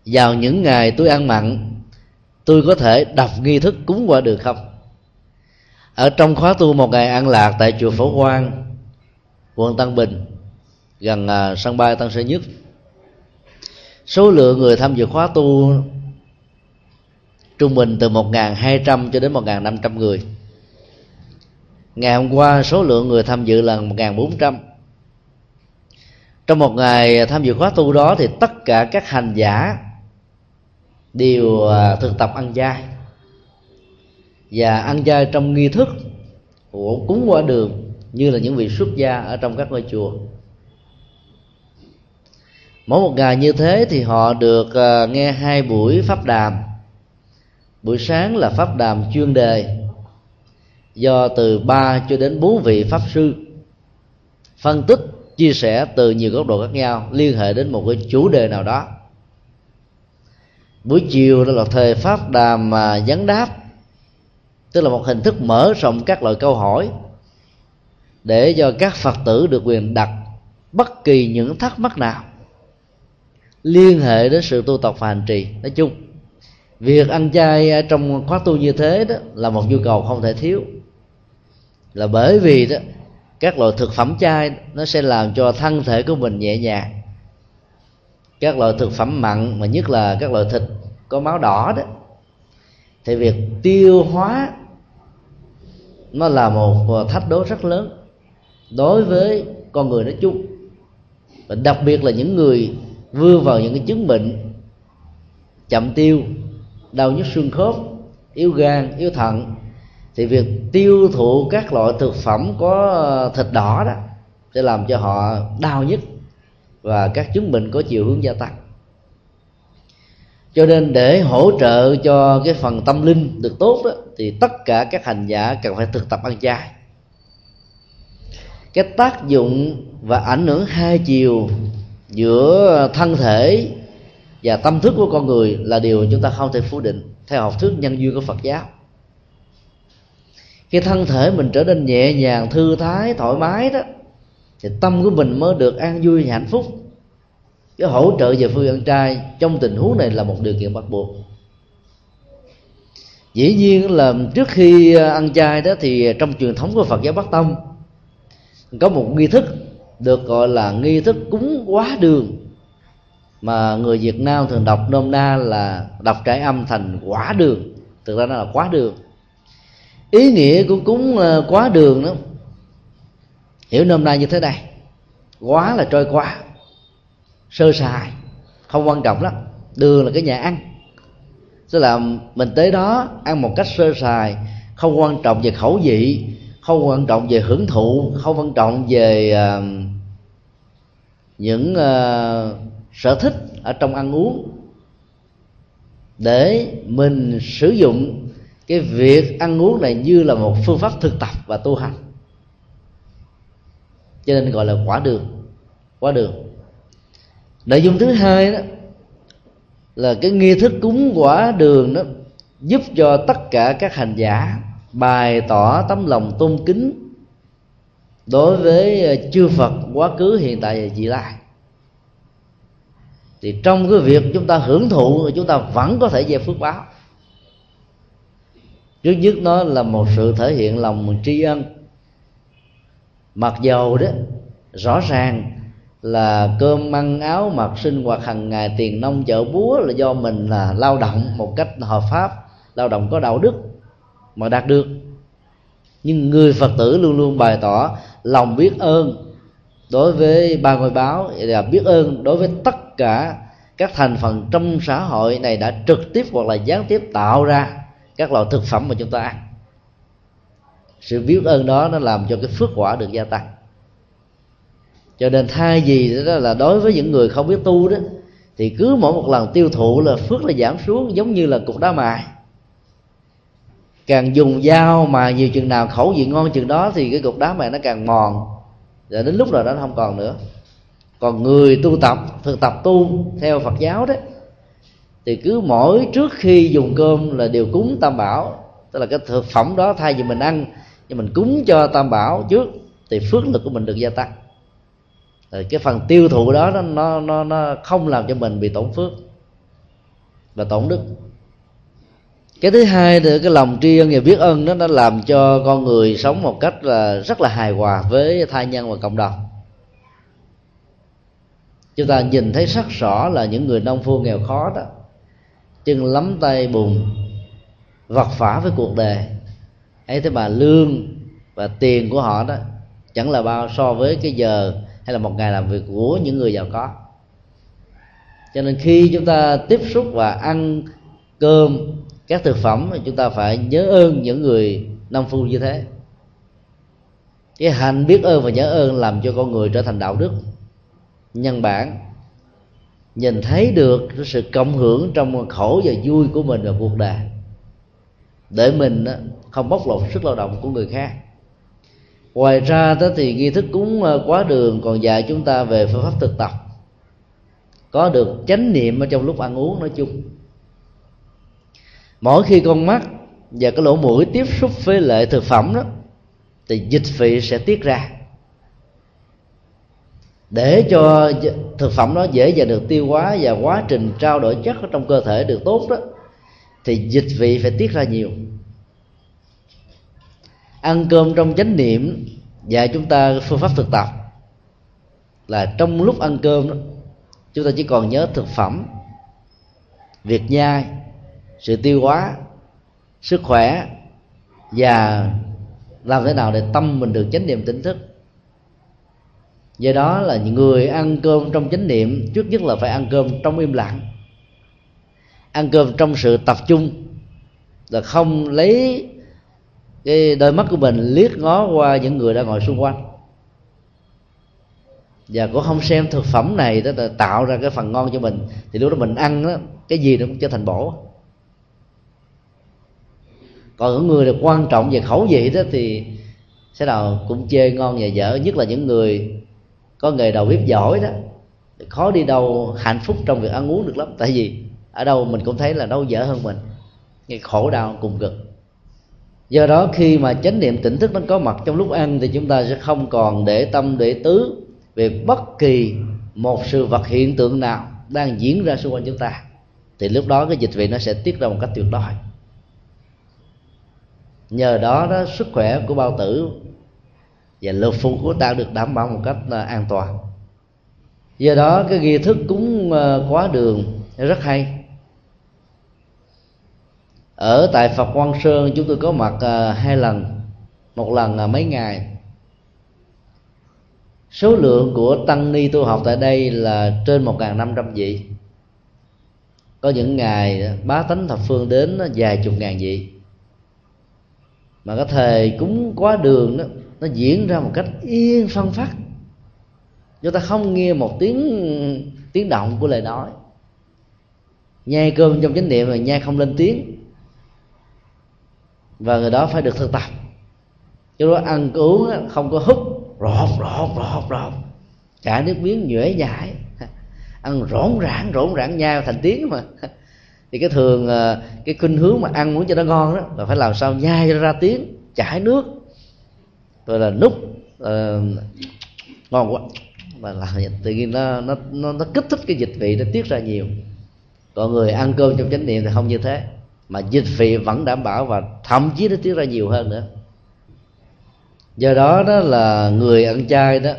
Vào những ngày tôi ăn mặn, tôi có thể đọc nghi thức cúng quả đường không? Ở trong khóa tu một ngày ăn lạc tại chùa phổ quang, quận tân bình, gần à, sân bay tân sơn nhất. Số lượng người tham dự khóa tu trung bình từ 1.200 cho đến 1.500 người. Ngày hôm qua, số lượng người tham dự là 1.400 trong một ngày tham dự khóa tu đó thì tất cả các hành giả đều à, thực tập ăn chay và ăn chay trong nghi thức của cúng qua đường như là những vị xuất gia ở trong các ngôi chùa. Mỗi một ngày như thế thì họ được à, nghe hai buổi pháp đàm. Buổi sáng là pháp đàm chuyên đề do từ ba cho đến bốn vị pháp sư phân tích chia sẻ từ nhiều góc độ khác nhau, liên hệ đến một cái chủ đề nào đó. Buổi chiều đó là thời pháp đàm mà vấn đáp, tức là một hình thức mở rộng các loại câu hỏi để cho các phật tử được quyền đặt bất kỳ những thắc mắc nào. Liên hệ đến sự tu tập và hành trì. Nói chung, việc ăn chay trong khóa tu như thế đó là một nhu cầu không thể thiếu. Là bởi vì đó các loại thực phẩm chay nó sẽ làm cho thân thể của mình nhẹ nhàng. Các loại thực phẩm mặn, mà nhất là các loại thịt có máu đỏ đó. Thì việc tiêu hóa nó là một thách đố rất lớn đối với con người nói chung. Và đặc biệt là những người vươn vào những cái chứng bệnh chậm tiêu, đau nhức xương khớp, yếu gan, yếu thận thì việc tiêu thụ các loại thực phẩm có ờ, thịt đỏ đó sẽ làm cho họ đau nhất và các chứng bệnh có chiều hướng gia tăng. Cho nên để hỗ trợ cho cái phần tâm linh được tốt đó, thì tất cả các hành giả cần phải thực tập ăn chay. Cái tác dụng và ảnh hưởng hai chiều giữa thân thể và tâm thức của con người là điều chúng ta không thể phủ định theo học thuyết nhân duyên của Phật giáo khi thân thể mình trở nên nhẹ nhàng, thư thái, thoải mái đó, thì tâm của mình mới được an vui và hạnh phúc. Cái hỗ trợ về phương ăn trai trong tình huống này là một điều kiện bắt buộc. Dĩ nhiên là trước khi ăn chay đó thì trong truyền thống của Phật giáo Bắc Tông, có một nghi thức được gọi là nghi thức cúng quá đường, mà người Việt Nam thường đọc nôm na là đọc trải âm thành quả đường, thực ra nó là quá đường ý nghĩa của cúng ờ, quá đường đó hiểu nôm na như thế này quá là trôi qua sơ sài không quan trọng lắm. Đường là cái nhà ăn. Tức là mình tới đó ăn một cách sơ sài không quan trọng về khẩu vị không quan trọng về hưởng thụ không quan trọng về uh, những uh, sở thích ở trong ăn uống. Để mình sử dụng cái việc ăn uống này như là một phương pháp thực tập và tu hành. Cho nên gọi là quả đường. Quả đường. Nội dung thứ hai đó là cái nghi thức cúng quả đường đó giúp cho tất cả các hành giả bày tỏ tấm lòng tôn kính đối với ờ, chư Phật quá khứ, hiện tại và vị lai. Thì trong cái việc chúng ta hưởng thụ, chúng ta vẫn có thể về phước báo trước nhất nó là một sự thể hiện lòng tri ân. Mặc dầu đó, rõ ràng là cơm ăn áo mặc sinh hoạt hàng ngày, tiền nông chợ búa là do mình là lao động một cách hợp pháp, lao động có đạo đức mà đạt được. Nhưng người phật tử luôn luôn bày tỏ lòng biết ơn đối với ba ngôi báo là biết ơn đối với tất cả các thành phần trong xã hội này đã trực tiếp hoặc là gián tiếp tạo ra các loại thực phẩm mà chúng ta ăn. Sự biết ơn đó nó làm cho cái phước quả được gia tăng. Cho nên thay vì đó là đối với những người không biết tu đó, thì cứ mỗi một lần tiêu thụ là phước là giảm xuống, giống như là cục đá mài. Càng dùng dao mà nhiều chừng nào khẩu vị ngon chừng đó, thì cái cục đá mài nó càng mòn. Rồi đến lúc rồi nó không còn nữa. Còn người tu tập, thực tập tu theo phật giáo đó thì cứ mỗi trước khi dùng cơm là đều cúng tam bảo. Tức là cái thực phẩm đó thay vì mình ăn nhưng mình cúng cho tam bảo trước thì phước lực của mình được gia tăng. Rồi cái phần tiêu thụ đó nó nó nó, nó không làm cho mình bị tổn phước và tổn đức. Cái thứ hai là cái lòng tri ân và biết ơn đó nó làm cho con người sống một cách là rất là hài hòa với thai nhân và cộng đồng. Chúng ta nhìn thấy rất rõ là những người nông phu nghèo khó đó chân lắm tay bùn vật phả với cuộc đời. Ấy thế mà lương và tiền của họ đó chẳng là bao so với cái giờ hay là một ngày làm việc của những người giàu có. Cho nên khi chúng ta tiếp xúc và ăn cơm, các thực phẩm, chúng ta phải nhớ ơn những người nông phu như thế. Cái hành biết ơn và nhớ ơn làm cho con người trở thành đạo đức, nhân bản nhìn thấy được sự cộng hưởng trong khổ và vui của mình và cuộc đời. Để mình không bóc lột sức lao động của người khác. Ngoài ra đó thì nghi thức cúng ờ, quá đường còn dạy chúng ta về phương pháp thực tập. Có được chánh niệm ở trong lúc ăn uống nói chung. Mỗi khi con mắt và cái lỗ mũi tiếp xúc với lại thực phẩm đó, thì dịch vị sẽ tiết ra để cho thực phẩm đó dễ dàng được tiêu hóa và quá trình trao đổi chất ở trong cơ thể được tốt đó, thì dịch vị phải tiết ra nhiều. Ăn cơm trong chánh niệm dạy chúng ta phương pháp thực tập là trong lúc ăn cơm đó, chúng ta chỉ còn nhớ thực phẩm, việc nhai, sự tiêu hóa, sức khỏe và làm thế nào để tâm mình được chánh niệm tỉnh thức do đó là người ăn cơm trong chánh niệm trước nhất là phải ăn cơm trong im lặng. Ăn cơm trong sự tập trung là không lấy cái đôi mắt của mình liếc ngó qua những người đang ngồi xung quanh. Và cũng không xem thực phẩm này đó là tạo ra cái phần ngon cho mình thì lúc đó mình ăn đó, cái gì nó cũng trở thành bổ. Còn những người được quan trọng về khẩu vị đó thì sẽ nào cũng chê ngon và dở nhất là những người có nghề đầu bếp giỏi đó khó đi đâu hạnh phúc trong việc ăn uống được lắm. Tại vì ở đâu mình cũng thấy là đâu dở hơn mình. Cái khổ đau cùng cực. Do đó khi mà chánh niệm tỉnh thức nó có mặt trong lúc ăn thì chúng ta sẽ không còn để tâm để tứ về bất kỳ một sự vật hiện tượng nào đang diễn ra xung quanh chúng ta. Thì lúc đó cái dịch vị nó sẽ tiết ra một cách tuyệt đối. Nhờ đó đó sức khỏe của bao tử và lực phụ của ta được đảm bảo một cách à, an toàn. Do đó, cái nghi thức cúng à, quá đường rất hay. Ở tại Phật Quang Sơn, chúng tôi có mặt à, hai lần. Một lần mấy ngày. Số lượng của tăng ni tu học tại đây là trên một năm trăm vị. Có những ngày bá tánh thập phương đến vài chục ngàn vị. Mà cái thời cúng quá đường đó nó diễn ra một cách yên phân phát. Chúng ta không nghe một tiếng tiếng động của lời nói. Nhai cơm trong chánh niệm mà nhai không lên tiếng. Và người đó phải được thực tập. Chứ đó ăn uống không có hút rọt rọt rọt rọt cả nước miếng nhuễ nhại ăn rỗn rãng rỗn rãng, nhai thành tiếng mà. Thì cái thường à, cái khuynh hướng mà ăn muốn cho nó ngon đó, là phải làm sao nhai ra tiếng, chảy nước tôi là nút uh, ờ, ngon quá. Mà làm tự nhiên nó nó nó, nó kích thích cái dịch vị nó tiết ra nhiều. Còn người ăn cơm trong chánh niệm thì không như thế. Mà dịch vị vẫn đảm bảo và thậm chí nó tiết ra nhiều hơn nữa. Do đó đó là người ăn chay đó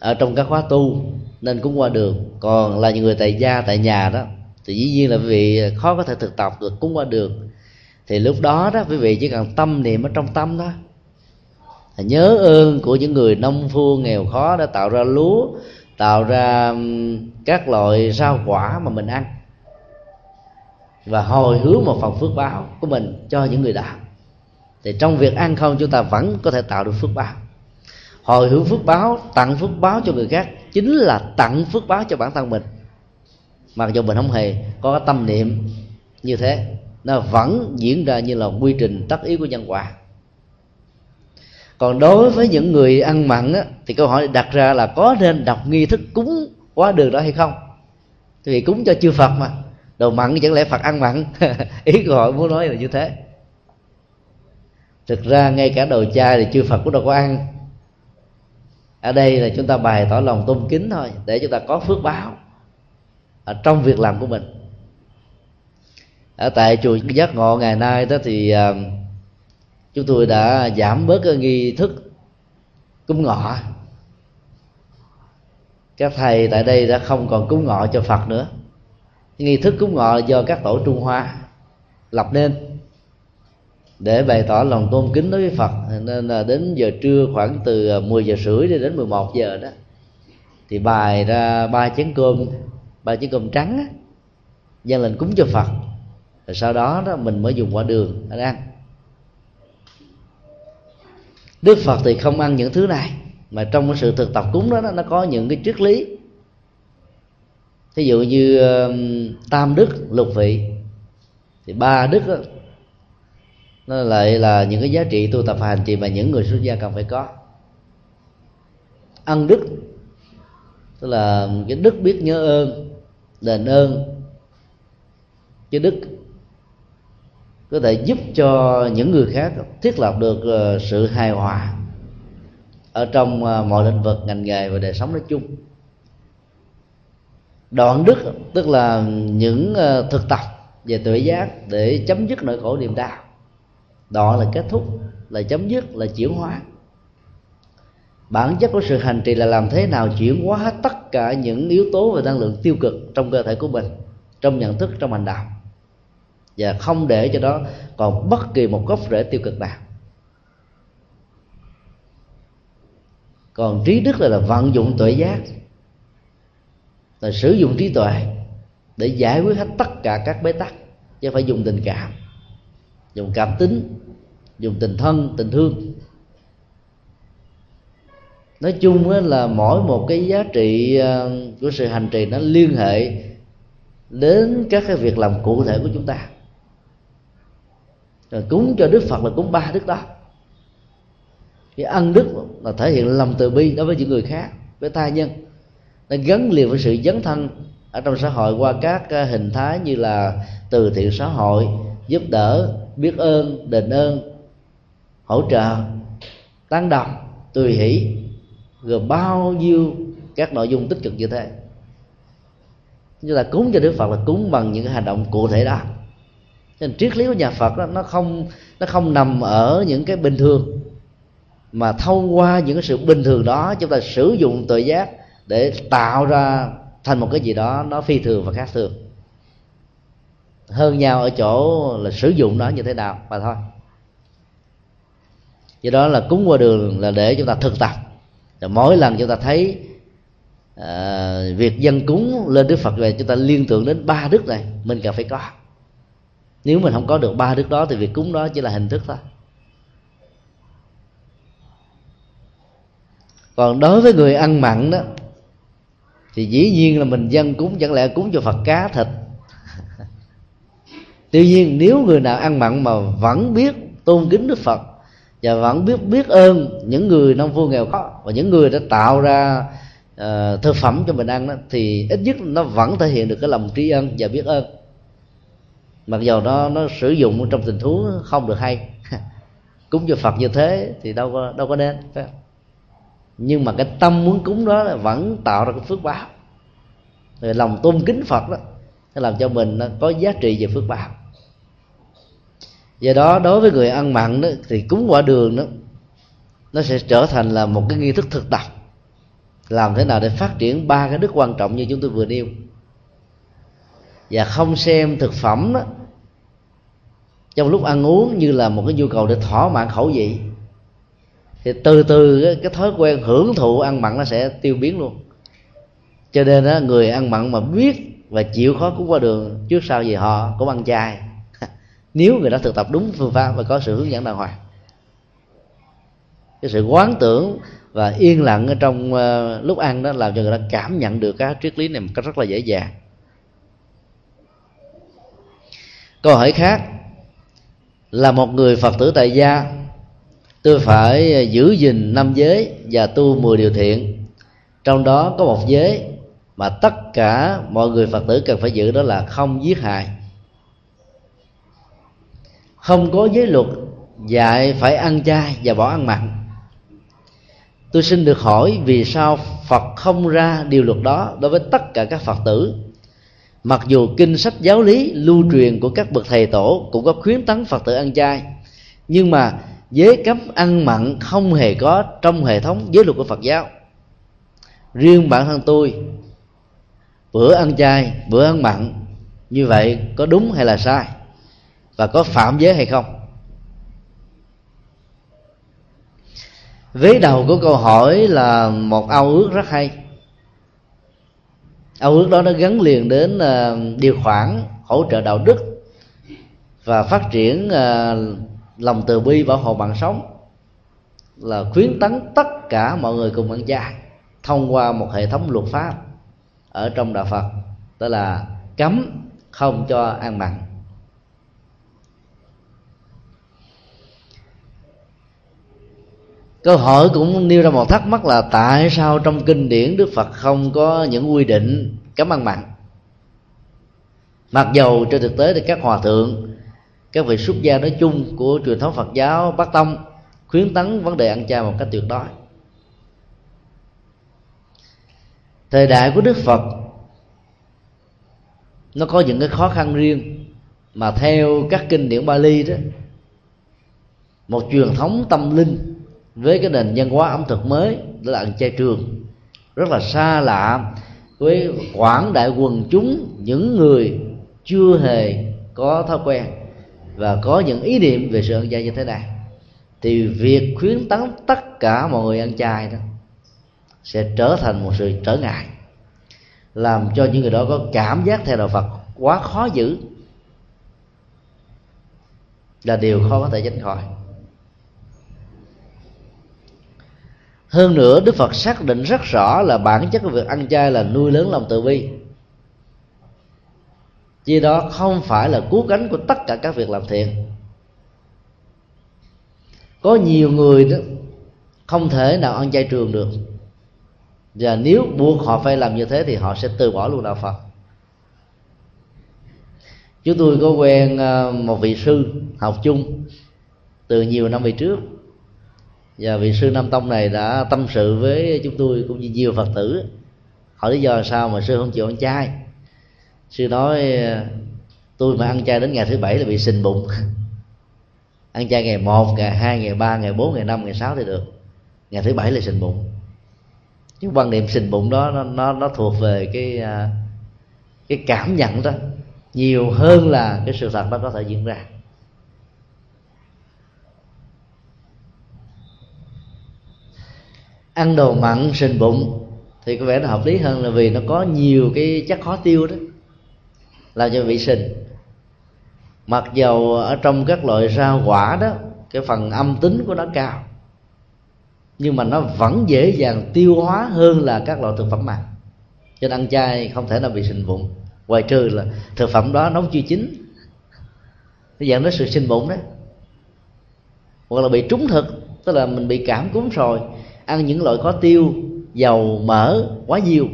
ở trong các khóa tu nên cũng qua đường. Còn là những người tại gia tại nhà đó thì dĩ nhiên là vì khó có thể thực tập được cúng qua đường. Thì lúc đó đó quý vị chỉ cần tâm niệm ở trong tâm đó nhớ ơn của những người nông phu nghèo khó đã tạo ra lúa, tạo ra các loại rau quả mà mình ăn. Và hồi hướng một phần phước báo của mình cho những người đạo thì trong việc ăn không, chúng ta vẫn có thể tạo được phước báo. Hồi hướng phước báo, tặng phước báo cho người khác chính là tặng phước báo cho bản thân mình. Mặc dù mình không hề có tâm niệm như thế, nó vẫn diễn ra như là quy trình tất yếu của nhân quả còn đối với những người ăn mặn á, thì câu hỏi đặt ra là có nên đọc nghi thức cúng quá đường đó hay không? Vì cúng cho chư phật mà. Đồ mặn chẳng lẽ phật ăn mặn? Ý của họ muốn nói là như thế. Thực ra ngay cả đồ chay thì chư phật cũng đâu có ăn. Ở đây là chúng ta bày tỏ lòng tôn kính thôi để chúng ta có phước báo ở trong việc làm của mình. Ở tại chùa giác ngộ ngày nay đó thì uh, chúng tôi đã giảm bớt cái nghi thức cúng ngọ. Các thầy tại đây đã không còn cúng ngọ cho phật nữa. Nghi thức cúng ngọ do các tổ trung hoa lập nên để bày tỏ lòng tôn kính đối với Phật. Nên là đến giờ trưa khoảng từ 10 giờ rưỡi đến 11 giờ đó thì bài ra ba chén cơm ba chén cơm trắng á, dâng lên cúng cho Phật. Rồi sau đó đó mình mới dùng quả đường để ăn. Đức Phật thì không ăn những thứ này mà trong cái sự thực tập cúng đó nó có những cái triết lý. Ví dụ như tam đức lục vị. Thì ba đức đó, nó lại là những cái giá trị tu tập hành trì mà những người xuất gia cần phải có. Ăn đức tức là cái đức biết nhớ ơn đền ơn. Cái đức có thể giúp cho những người khác thiết lập được ờ, sự hài hòa ở trong ờ, mọi lĩnh vực ngành nghề và đời sống nói chung. Đoạn đức, tức là những ờ, thực tập về tuệ giác để chấm dứt nỗi khổ niềm đau. Đoạn là kết thúc, là chấm dứt, là chuyển hóa. Bản chất của sự hành trì là làm thế nào chuyển hóa tất cả những yếu tố và năng lượng tiêu cực trong cơ thể của mình, trong nhận thức, trong hành động và không để cho đó còn bất kỳ một gốc rễ tiêu cực nào. Còn trí đức là, là vận dụng tuệ giác là sử dụng trí tuệ để giải quyết hết tất cả các bế tắc chứ phải dùng tình cảm dùng cảm tính dùng tình thân tình thương. Nói chung là mỗi một cái giá trị ờ, của sự hành trì nó liên hệ đến các cái việc làm cụ thể của chúng ta rồi cúng cho đức phật là cúng ba đức đó. Cái ân đức là thể hiện lòng từ bi đối với những người khác, với tha nhân. Nó gắn liền với sự dấn thân ở trong xã hội qua các ờ, hình thái như là từ thiện xã hội, giúp đỡ, biết ơn, đền ơn, hỗ trợ, tăng đồng, tùy hỷ, gồm bao nhiêu các nội dung tích cực như thế. Như là cúng cho đức phật là cúng bằng những cái hành động cụ thể đó nên triết lý của nhà phật đó, nó không nó không nằm ở những cái bình thường mà thông qua những cái sự bình thường đó chúng ta sử dụng tự giác để tạo ra thành một cái gì đó nó phi thường và khác thường. Hơn nhau ở chỗ là sử dụng nó như thế nào mà thôi. Do đó là cúng qua đường là để chúng ta thực tập. Và mỗi lần chúng ta thấy uh, việc dân cúng lên đức phật về chúng ta liên tưởng đến ba đức này mình cần phải có nếu mình không có được ba đức đó thì việc cúng đó chỉ là hình thức thôi. Còn đối với người ăn mặn đó thì dĩ nhiên là mình dân cúng chẳng lẽ cúng cho phật cá thịt? Tuy nhiên nếu người nào ăn mặn mà vẫn biết tôn kính đức phật và vẫn biết biết ơn những người nông phu nghèo khó và những người đã tạo ra uh, thực phẩm cho mình ăn đó thì ít nhất nó vẫn thể hiện được cái lòng tri ân và biết ơn mặc dù nó nó sử dụng trong tình huống không được hay. Cúng cho phật như thế thì đâu có đâu có nên nhưng mà cái tâm muốn cúng đó là vẫn tạo ra cái phước báo. Rồi lòng tôn kính phật đó, nó làm cho mình nó có giá trị về phước báo. Do đó, đối với người ăn mặn đó, thì cúng quả đường đó, nó sẽ trở thành là một cái nghi thức thực tập. Làm thế nào để phát triển ba cái đức quan trọng như chúng tôi vừa nêu. Và không xem thực phẩm đó trong lúc ăn uống như là một cái nhu cầu để thỏa mãn khẩu vị. Thì từ từ cái, cái thói quen hưởng thụ ăn mặn nó sẽ tiêu biến luôn. Cho nên đó, người ăn mặn mà biết và chịu khó cũng qua đường trước sau gì họ cũng ăn chay. Nếu người đó thực tập đúng phương pháp và có sự hướng dẫn đàng hoàng. Cái sự quán tưởng và yên lặng ở trong uh, lúc ăn đó làm cho người ta cảm nhận được các triết lý này một cách rất là dễ dàng. Câu hỏi khác là một người phật tử tại gia. Tôi phải giữ gìn năm giới và tu mười điều thiện. Trong đó có một giới mà tất cả mọi người phật tử cần phải giữ, đó là không giết hại. Không có giới luật, dạy phải ăn chay và bỏ ăn mặn. Tôi xin được hỏi vì sao phật không ra điều luật đó đối với tất cả các phật tử? Mặc dù kinh sách giáo lý, lưu truyền của các bậc thầy tổ cũng có khuyến tấn phật tử ăn chay, nhưng mà giới cấm ăn mặn không hề có trong hệ thống giới luật của phật giáo. Riêng bản thân tôi, bữa ăn chay, bữa ăn mặn, như vậy có đúng hay là sai? Và có phạm giới hay không? Vế đầu của câu hỏi là một ao ước rất hay ao ước đó nó gắn liền đến uh, điều khoản hỗ trợ đạo đức và phát triển uh, lòng từ bi bảo hộ mạng sống là khuyến tấn tất cả mọi người cùng ăn chay thông qua một hệ thống luật pháp ở trong đạo Phật đó là cấm không cho ăn mặn. Câu hỏi cũng nêu ra một thắc mắc là tại sao trong kinh điển đức phật không có những quy định cấm ăn mặn? Mặc dầu trên thực tế thì các hòa thượng, các vị xuất gia nói chung của truyền thống phật giáo bắc tông khuyến tấn vấn đề ăn chay một cách tuyệt đối. Thời đại của đức phật, nó có những cái khó khăn riêng mà theo các kinh điển Bali đó, một truyền thống tâm linh với cái nền văn hóa ẩm thực mới, đó là ăn chay trường. Rất là xa lạ với quảng đại quần chúng, những người chưa hề có thói quen và có những ý niệm về sự ăn chay như thế này. Thì việc khuyến tấn tất cả mọi người ăn chay đó sẽ trở thành một sự trở ngại, làm cho những người đó có cảm giác theo đạo Phật quá khó giữ. Là điều khó có thể tránh khỏi. Hơn nữa, đức phật xác định rất rõ là bản chất của việc ăn chay là nuôi lớn lòng từ bi. Chi đó không phải là cứu cánh của tất cả các việc làm thiện. Có nhiều người đó không thể nào ăn chay trường được. Và nếu buộc họ phải làm như thế thì họ sẽ từ bỏ luôn đạo phật. Chúng tôi có quen à, một vị sư học chung từ nhiều năm về trước và vị sư nam tông này đã tâm sự với chúng tôi cũng như nhiều phật tử. Hỏi lý do sao mà sư không chịu ăn chay? Sư nói tôi mà ăn chay đến ngày thứ bảy là bị sình bụng. Ăn chay ngày một ngày hai ngày ba ngày bốn ngày năm ngày sáu thì được. Ngày thứ bảy là sình bụng. Chứ quan niệm sình bụng đó nó nó, nó thuộc về cái à, cái cảm nhận đó nhiều hơn là cái sự thật nó có thể diễn ra. Ăn đồ mặn sình bụng, thì có vẻ nó hợp lý hơn là vì nó có nhiều cái chất khó tiêu đó, làm cho vị sình mặc dầu ở trong các loại rau quả đó, cái phần âm tính của nó cao, nhưng mà nó vẫn dễ dàng tiêu hóa hơn là các loại thực phẩm mặn cho nên ăn chay không thể nào bị sình bụng, ngoài trừ là thực phẩm đó nấu chưa chín. Nó dẫn đến sự sinh bụng đấy hoặc là bị trúng thực, tức là mình bị cảm cúm rồi ăn những loại có tiêu, dầu, mỡ, quá nhiều,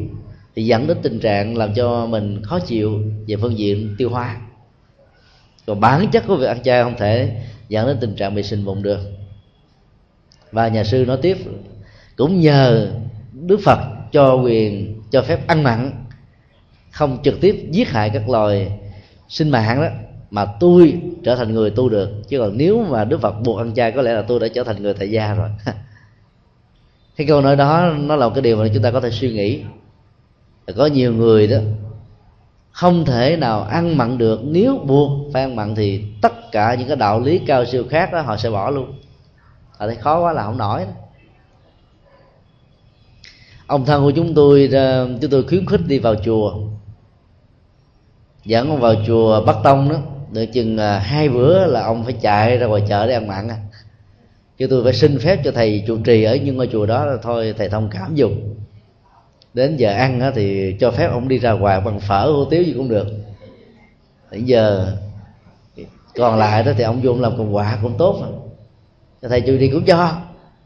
thì dẫn đến tình trạng làm cho mình khó chịu về phương diện tiêu hóa. Còn bản chất của việc ăn chay không thể dẫn đến tình trạng bị sinh bụng được. Và nhà sư nói tiếp, cũng nhờ đức phật cho quyền, cho phép ăn mặn, không trực tiếp giết hại các loài sinh mạng đó, mà tôi trở thành người tu được. Chứ còn nếu mà đức phật buộc ăn chay, có lẽ là tôi đã trở thành người tại gia rồi. cái câu nói đó, nó là một cái điều mà chúng ta có thể suy nghĩ. Có nhiều người đó, không thể nào ăn mặn được. Nếu buộc phải ăn mặn thì tất cả những cái đạo lý cao siêu khác đó, họ sẽ bỏ luôn. Họ thấy khó quá là không nổi. Đó. ông thân của chúng tôi ờ, chúng tôi khuyến khích đi vào chùa. Dẫn ông vào chùa bắc tông đó được chừng ờ, hai bữa là ông phải chạy ra ngoài chợ để ăn mặn à chứ tôi phải xin phép cho thầy trụ trì ở những ngôi chùa đó thôi, thầy thông cảm dùng. Đến giờ ăn thì cho phép ông đi ra ngoài bằng phở hủ tiếu gì cũng được. Đến giờ còn lại đó thì ông vô ông làm cùng quả cũng tốt mà. Thầy chùa trì cũng cho.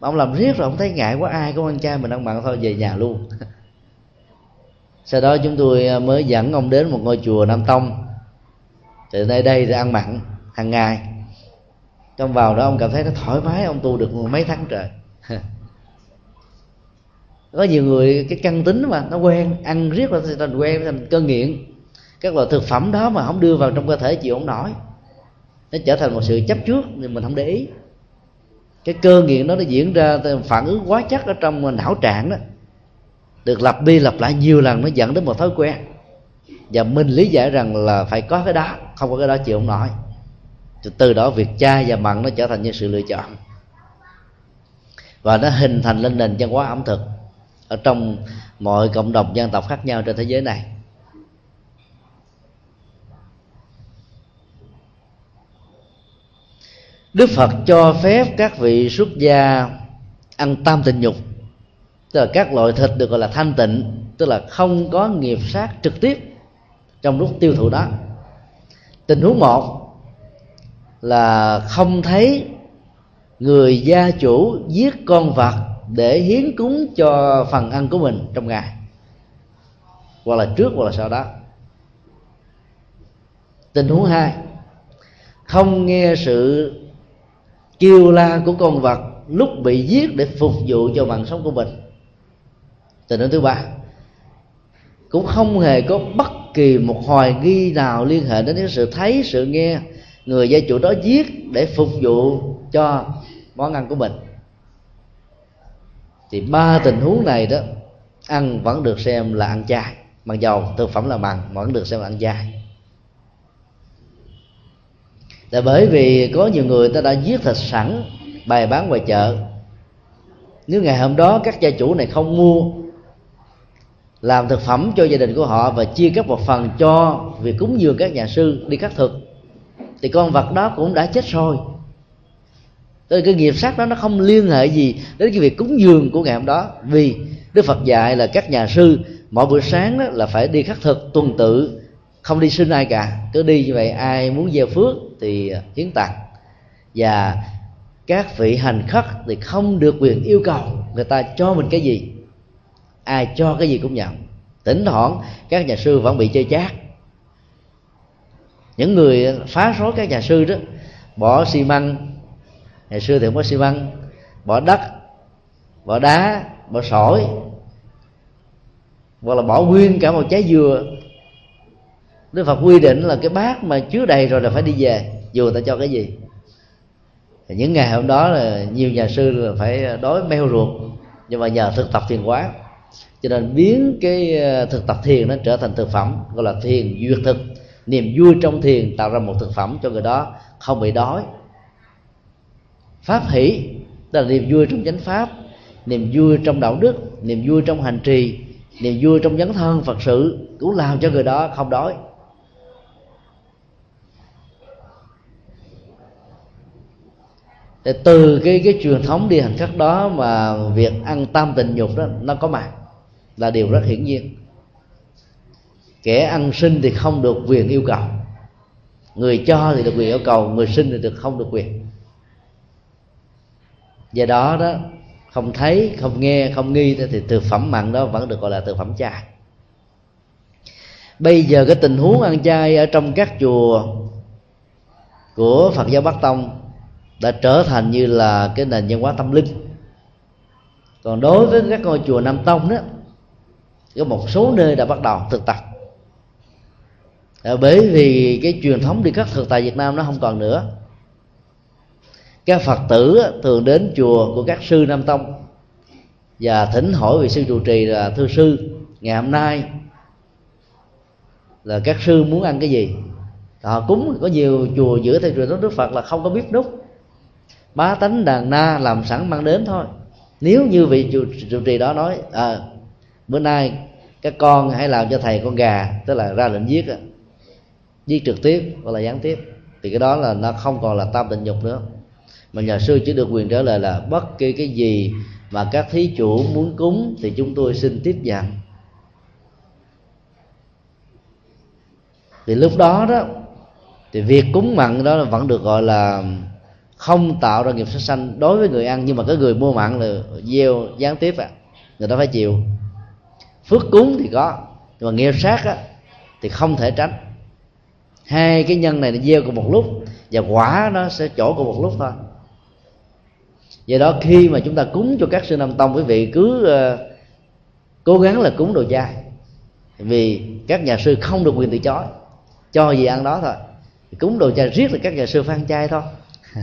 Mà ông làm riết rồi ông thấy ngại quá, ai có con trai mình ăn mặn thôi, về nhà luôn. Sau đó chúng tôi ờ, mới dẫn ông đến một ngôi chùa nam tông. Từ nơi đây thì ăn mặn hàng ngày trong vào đó ông cảm thấy nó thoải mái, ông tu được mấy tháng trời. Có nhiều người cái căn tính mà nó quen, ăn riết là thành quen, thành cơ nghiện. Các loại thực phẩm đó mà không đưa vào trong cơ thể chịu không nổi. Nó trở thành một sự chấp trước thì mình không để ý. Cái cơ nghiện đó nó diễn ra, phản ứng quá chắc ở trong não trạng đó. Được lặp đi lặp lại nhiều lần nó dẫn đến một thói quen. Và mình lý giải rằng là phải có cái đó, không có cái đó chịu không nổi từ đó việc chai và mặn nó trở thành như sự lựa chọn. Và nó hình thành lên nền văn hóa ẩm thực ở trong mọi cộng đồng dân tộc khác nhau trên thế giới này. Đức Phật cho phép các vị xuất gia ăn tam tình nhục, tức là các loại thịt được gọi là thanh tịnh, tức là không có nghiệp sát trực tiếp trong lúc tiêu thụ đó. Tình huống một là không thấy người gia chủ giết con vật để hiến cúng cho phần ăn của mình trong ngày, hoặc là trước hoặc là sau đó. Tình huống hai, không nghe sự kêu la của con vật lúc bị giết để phục vụ cho mạng sống của mình. Tình huống thứ ba, cũng không hề có bất kỳ một hoài nghi nào liên hệ đến cái sự thấy, sự nghe người gia chủ đó giết để phục vụ cho món ăn của mình. Thì ba tình huống này đó, ăn vẫn được xem là ăn chay. Mặc dầu thực phẩm là bằng vẫn được xem là ăn chay. Là bởi vì có nhiều người ta đã giết thịt sẵn, bày bán ngoài chợ. Nếu ngày hôm đó các gia chủ này không mua, làm thực phẩm cho gia đình của họ và chia các một phần cho việc cúng dường các nhà sư đi khắc thực thì con vật đó cũng đã chết rồi. Tức cái nghiệp sát đó nó không liên hệ gì đến cái việc cúng dường của ngày hôm đó. Vì Đức Phật dạy là các nhà sư, mỗi buổi sáng đó là phải đi khắc thực tuần tự. Không đi xin ai cả. Cứ đi như vậy, ai muốn gieo phước thì hiến tặng. Và các vị hành khất thì không được quyền yêu cầu người ta cho mình cái gì. Ai cho cái gì cũng nhận. Thỉnh thoảng các nhà sư vẫn bị chơi chát những người phá rối các nhà sư đó, bỏ xi măng. Ngày xưa thì không có xi măng. Bỏ đất, bỏ đá, bỏ sỏi, hoặc là bỏ nguyên cả một trái dừa. Đức Phật quy định là cái bát mà chứa đầy rồi là phải đi về dù người ta cho cái gì? Thì những ngày hôm đó là nhiều nhà sư là phải đói meo ruột, nhưng mà nhờ thực tập thiền quán. Cho nên biến cái ờ, thực tập thiền nó trở thành thực phẩm, gọi là thiền duyệt thực niềm vui trong thiền tạo ra một thực phẩm cho người đó, không bị đói. Pháp hỷ đó là niềm vui trong chánh pháp, niềm vui trong đạo đức, niềm vui trong hành trì, niềm vui trong dấn thân phật sự, cũng làm cho người đó không đói. Để từ cái cái truyền thống đi hành khắc đó mà việc ăn tam tình nhục đó, nó có mặt là điều rất hiển nhiên kẻ ăn sinh thì không được quyền yêu cầu. Người cho thì được quyền yêu cầu, người sinh thì được không được quyền. Do đó đó, không thấy, không nghe, không nghi thì thực phẩm mặn đó vẫn được gọi là thực phẩm chay. Bây giờ cái tình huống ăn chay ở trong các chùa của phật giáo bắc tông đã trở thành như là cái nền văn hóa tâm linh. Còn đối với các ngôi chùa nam tông đó, có một số nơi đã bắt đầu thực tập à, bởi vì cái truyền thống đi khất thực tại Việt Nam nó không còn nữa. Các Phật tử thường đến chùa của các sư Nam Tông và thỉnh hỏi vị sư trụ trì là thưa sư ngày hôm nay là các sư muốn ăn cái gì? Họ cúng có nhiều chùa giữa theo truyền thống Đức Phật là không có biết nút bá tánh đàn na làm sẵn mang đến thôi. Nếu như vị trụ, trụ trì đó nói à, bữa nay các con hãy làm cho thầy con gà tức là ra lệnh giết giết trực tiếp hoặc là gián tiếp. Thì cái đó là nó không còn là tam tịnh nhục nữa. Mà nhà sư chỉ được quyền trả lời là bất kỳ cái gì mà các thí chủ muốn cúng thì chúng tôi xin tiếp nhận. Thì lúc đó đó thì việc cúng mặn đó vẫn được gọi là không tạo ra nghiệp sát sanh đối với người ăn. Nhưng mà cái người mua mặn là gieo gián tiếp à người ta phải chịu. Phước cúng thì có nhưng mà nghiệp sát á, thì không thể tránh hai cái nhân này nó gieo cùng một lúc và quả nó sẽ trổ cùng một lúc thôi. Do đó khi mà chúng ta cúng cho các sư nam tông quý vị cứ uh, cố gắng là cúng đồ chay vì các nhà sư không được quyền từ chối cho gì ăn đó thôi. Cúng đồ chay riết là các nhà sư phải ăn chay thôi.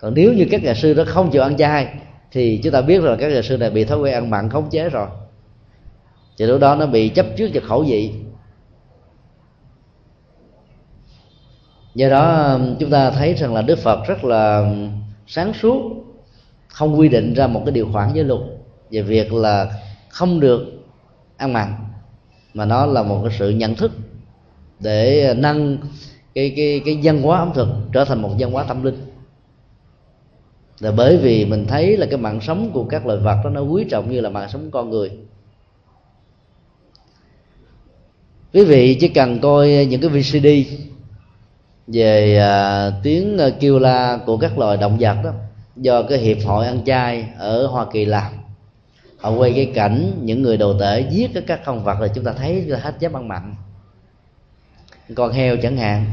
Còn nếu như các nhà sư đó không chịu ăn chay thì chúng ta biết rồi các nhà sư này bị thói quen ăn mặn khống chế rồi. Thì lúc đó nó bị chấp trước cho khẩu vị do đó um, chúng ta thấy rằng là đức phật rất là um, sáng suốt, không quy định ra một cái điều khoản giới luật về việc là không được ăn mặn, mà nó là một cái sự nhận thức để nâng cái cái cái văn hóa ẩm thực trở thành một văn hóa tâm linh. Là bởi vì mình thấy là cái mạng sống của các loài vật đó, nó quý trọng như là mạng sống con người. Quý vị chỉ cần coi những cái VCD về à, tiếng à, kêu la của các loài động vật đó do cái hiệp hội ăn chay ở Hoa Kỳ làm. Họ quay cái cảnh những người đồ tể giết các con vật là chúng ta thấy là hết dám ăn mặn con heo chẳng hạn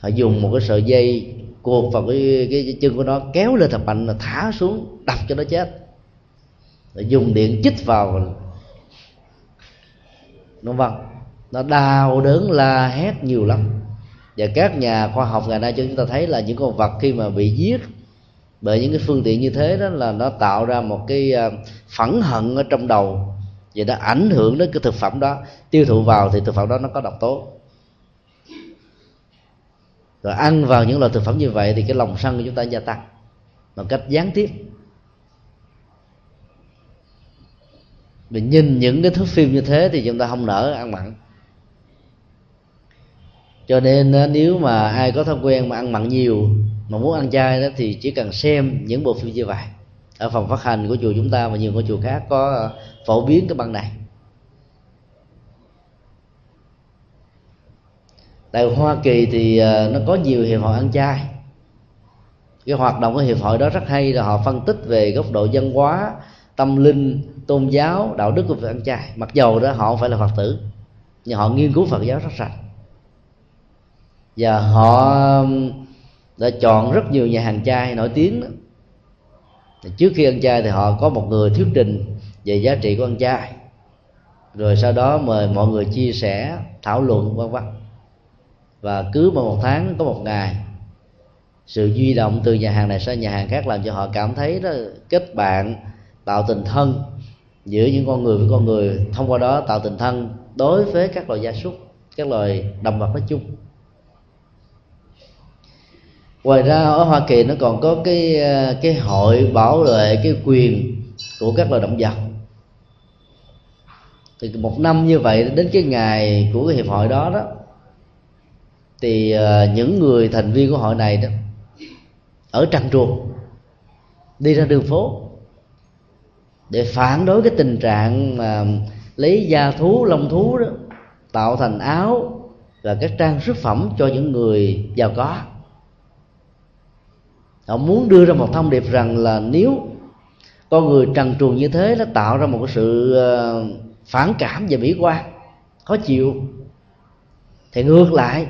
họ dùng một cái sợi dây cột vào cái, cái, cái chân của nó kéo lên thật mạnh là thả xuống đập cho nó chết. Rồi dùng điện chích vào nó không? Nó đau đớn la hét nhiều lắm và các nhà khoa học ngày nay cho chúng ta thấy là những con vật khi mà bị giết bởi những cái phương tiện như thế đó là nó tạo ra một cái à, phẫn hận ở trong đầu và nó ảnh hưởng đến cái thực phẩm đó. Tiêu thụ vào thì thực phẩm đó nó có độc tố. Rồi ăn vào những loại thực phẩm như vậy thì cái lòng sân của chúng ta gia tăng một cách gián tiếp. Mình nhìn những cái thước phim như thế thì chúng ta không nỡ ăn mặn cho nên nếu mà ai có thói quen mà ăn mặn nhiều, mà muốn ăn chay đó, thì chỉ cần xem những bộ phim như vậy ở phòng phát hành của chùa chúng ta và nhiều ngôi chùa khác có ờ, phổ biến cái băng này. Tại hoa kỳ thì ờ, nó có nhiều hiệp hội ăn chay. Cái hoạt động của hiệp hội đó rất hay là họ phân tích về góc độ văn hóa, tâm linh, tôn giáo, đạo đức của việc ăn chay. Mặc dầu đó họ không phải là phật tử, nhưng họ nghiên cứu phật giáo rất sạch và họ um, đã chọn rất nhiều nhà hàng chay nổi tiếng đó. trước khi ăn chay thì họ có một người thuyết trình về giá trị của ăn chay rồi sau đó mời mọi người chia sẻ, thảo luận, vân vân. Và cứ một tháng có một ngày, sự duy động từ nhà hàng này sang nhà hàng khác làm cho họ cảm thấy đó kết bạn, tạo tình thân giữa những con người với con người. Thông qua đó tạo tình thân đối với các loài gia súc, các loài động vật nói chung ngoài ra ở hoa kỳ nó còn có cái ờ, cái hội bảo vệ cái quyền của các loài động vật. Thì một năm như vậy, đến cái ngày của cái hiệp hội đó đó, thì ờ, những người thành viên của hội này đó, ở trăng truồng, đi ra đường phố để phản đối cái tình trạng mà lấy da thú, lông thú đó tạo thành áo và các trang sức phẩm cho những người giàu có họ muốn đưa ra một thông điệp rằng là nếu con người trần truồng như thế, nó tạo ra một cái sự ờ, phản cảm và mỹ quan, khó chịu. Thì ngược lại,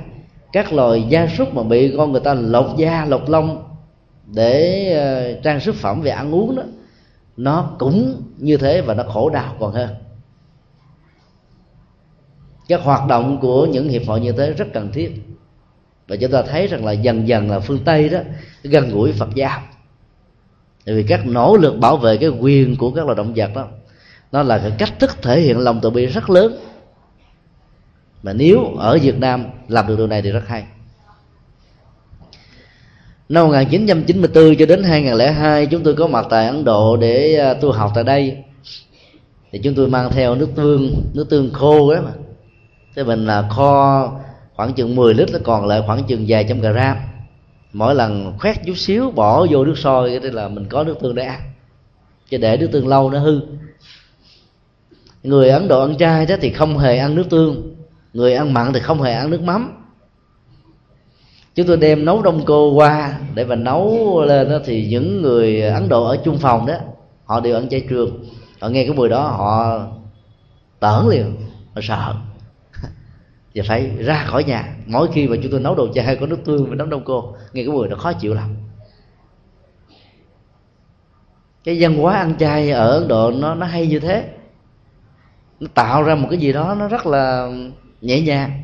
các loài gia súc mà bị con người ta lột da, lột lông để ờ, trang sức phẩm về ăn uống đó, nó cũng như thế và nó khổ đau còn hơn. Các hoạt động của những hiệp hội như thế rất cần thiết và chúng ta thấy rằng là dần dần là phương tây đó gần gũi phật giáo. Vì các nỗ lực bảo vệ cái quyền của các loài động vật đó, nó là cái cách thức thể hiện lòng từ bi rất lớn. Mà nếu ở Việt Nam làm được điều này thì rất hay. Năm 1994 cho đến 2002 chúng tôi có mặt tại Ấn Độ để à, tu học tại đây. Thì chúng tôi mang theo nước tương nước tương khô đó mà. Thế mình là kho khoảng chừng 10 lít nó còn lại khoảng chừng vài trăm gram. Mỗi lần khoét chút xíu, bỏ vô nước sôi thế là mình có nước tương để ăn. Chứ để nước tương lâu nó hư. Người ấn độ ăn chay đó thì không hề ăn nước tương. Người ăn mặn thì không hề ăn nước mắm. Chúng tôi đem nấu đông cô qua, để mà nấu lên đó thì những người ấn độ ở chung phòng đó, họ đều ăn chay trường. Họ nghe cái mùi đó, họ tởn liền, họ sợ và phải ra khỏi nhà. Mỗi khi mà chúng tôi nấu đồ chay có nước tương với nấu đông cô nghe cái mùi nó khó chịu lắm. Cái văn hóa ăn chay ở ấn độ nó nó hay như thế. Nó tạo ra một cái gì đó nó rất là nhẹ nhàng.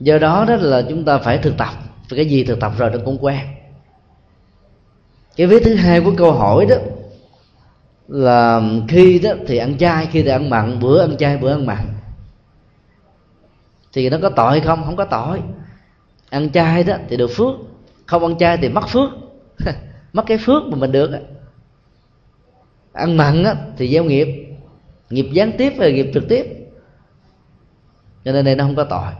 Do đó đó là chúng ta phải thực tập. Cái gì thực tập rồi nó cũng quen. Cái vế thứ hai của câu hỏi đó là khi đó thì ăn chay khi thì ăn mặn bữa ăn chay bữa ăn mặn. Thì nó có tội không? Không có tội. Ăn chay đó thì được phước không ăn chay thì mất phước. Mất cái phước mà mình được ăn mặn á, thì gieo nghiệp nghiệp gián tiếp và nghiệp trực tiếp. Cho nên đây nó không có tội.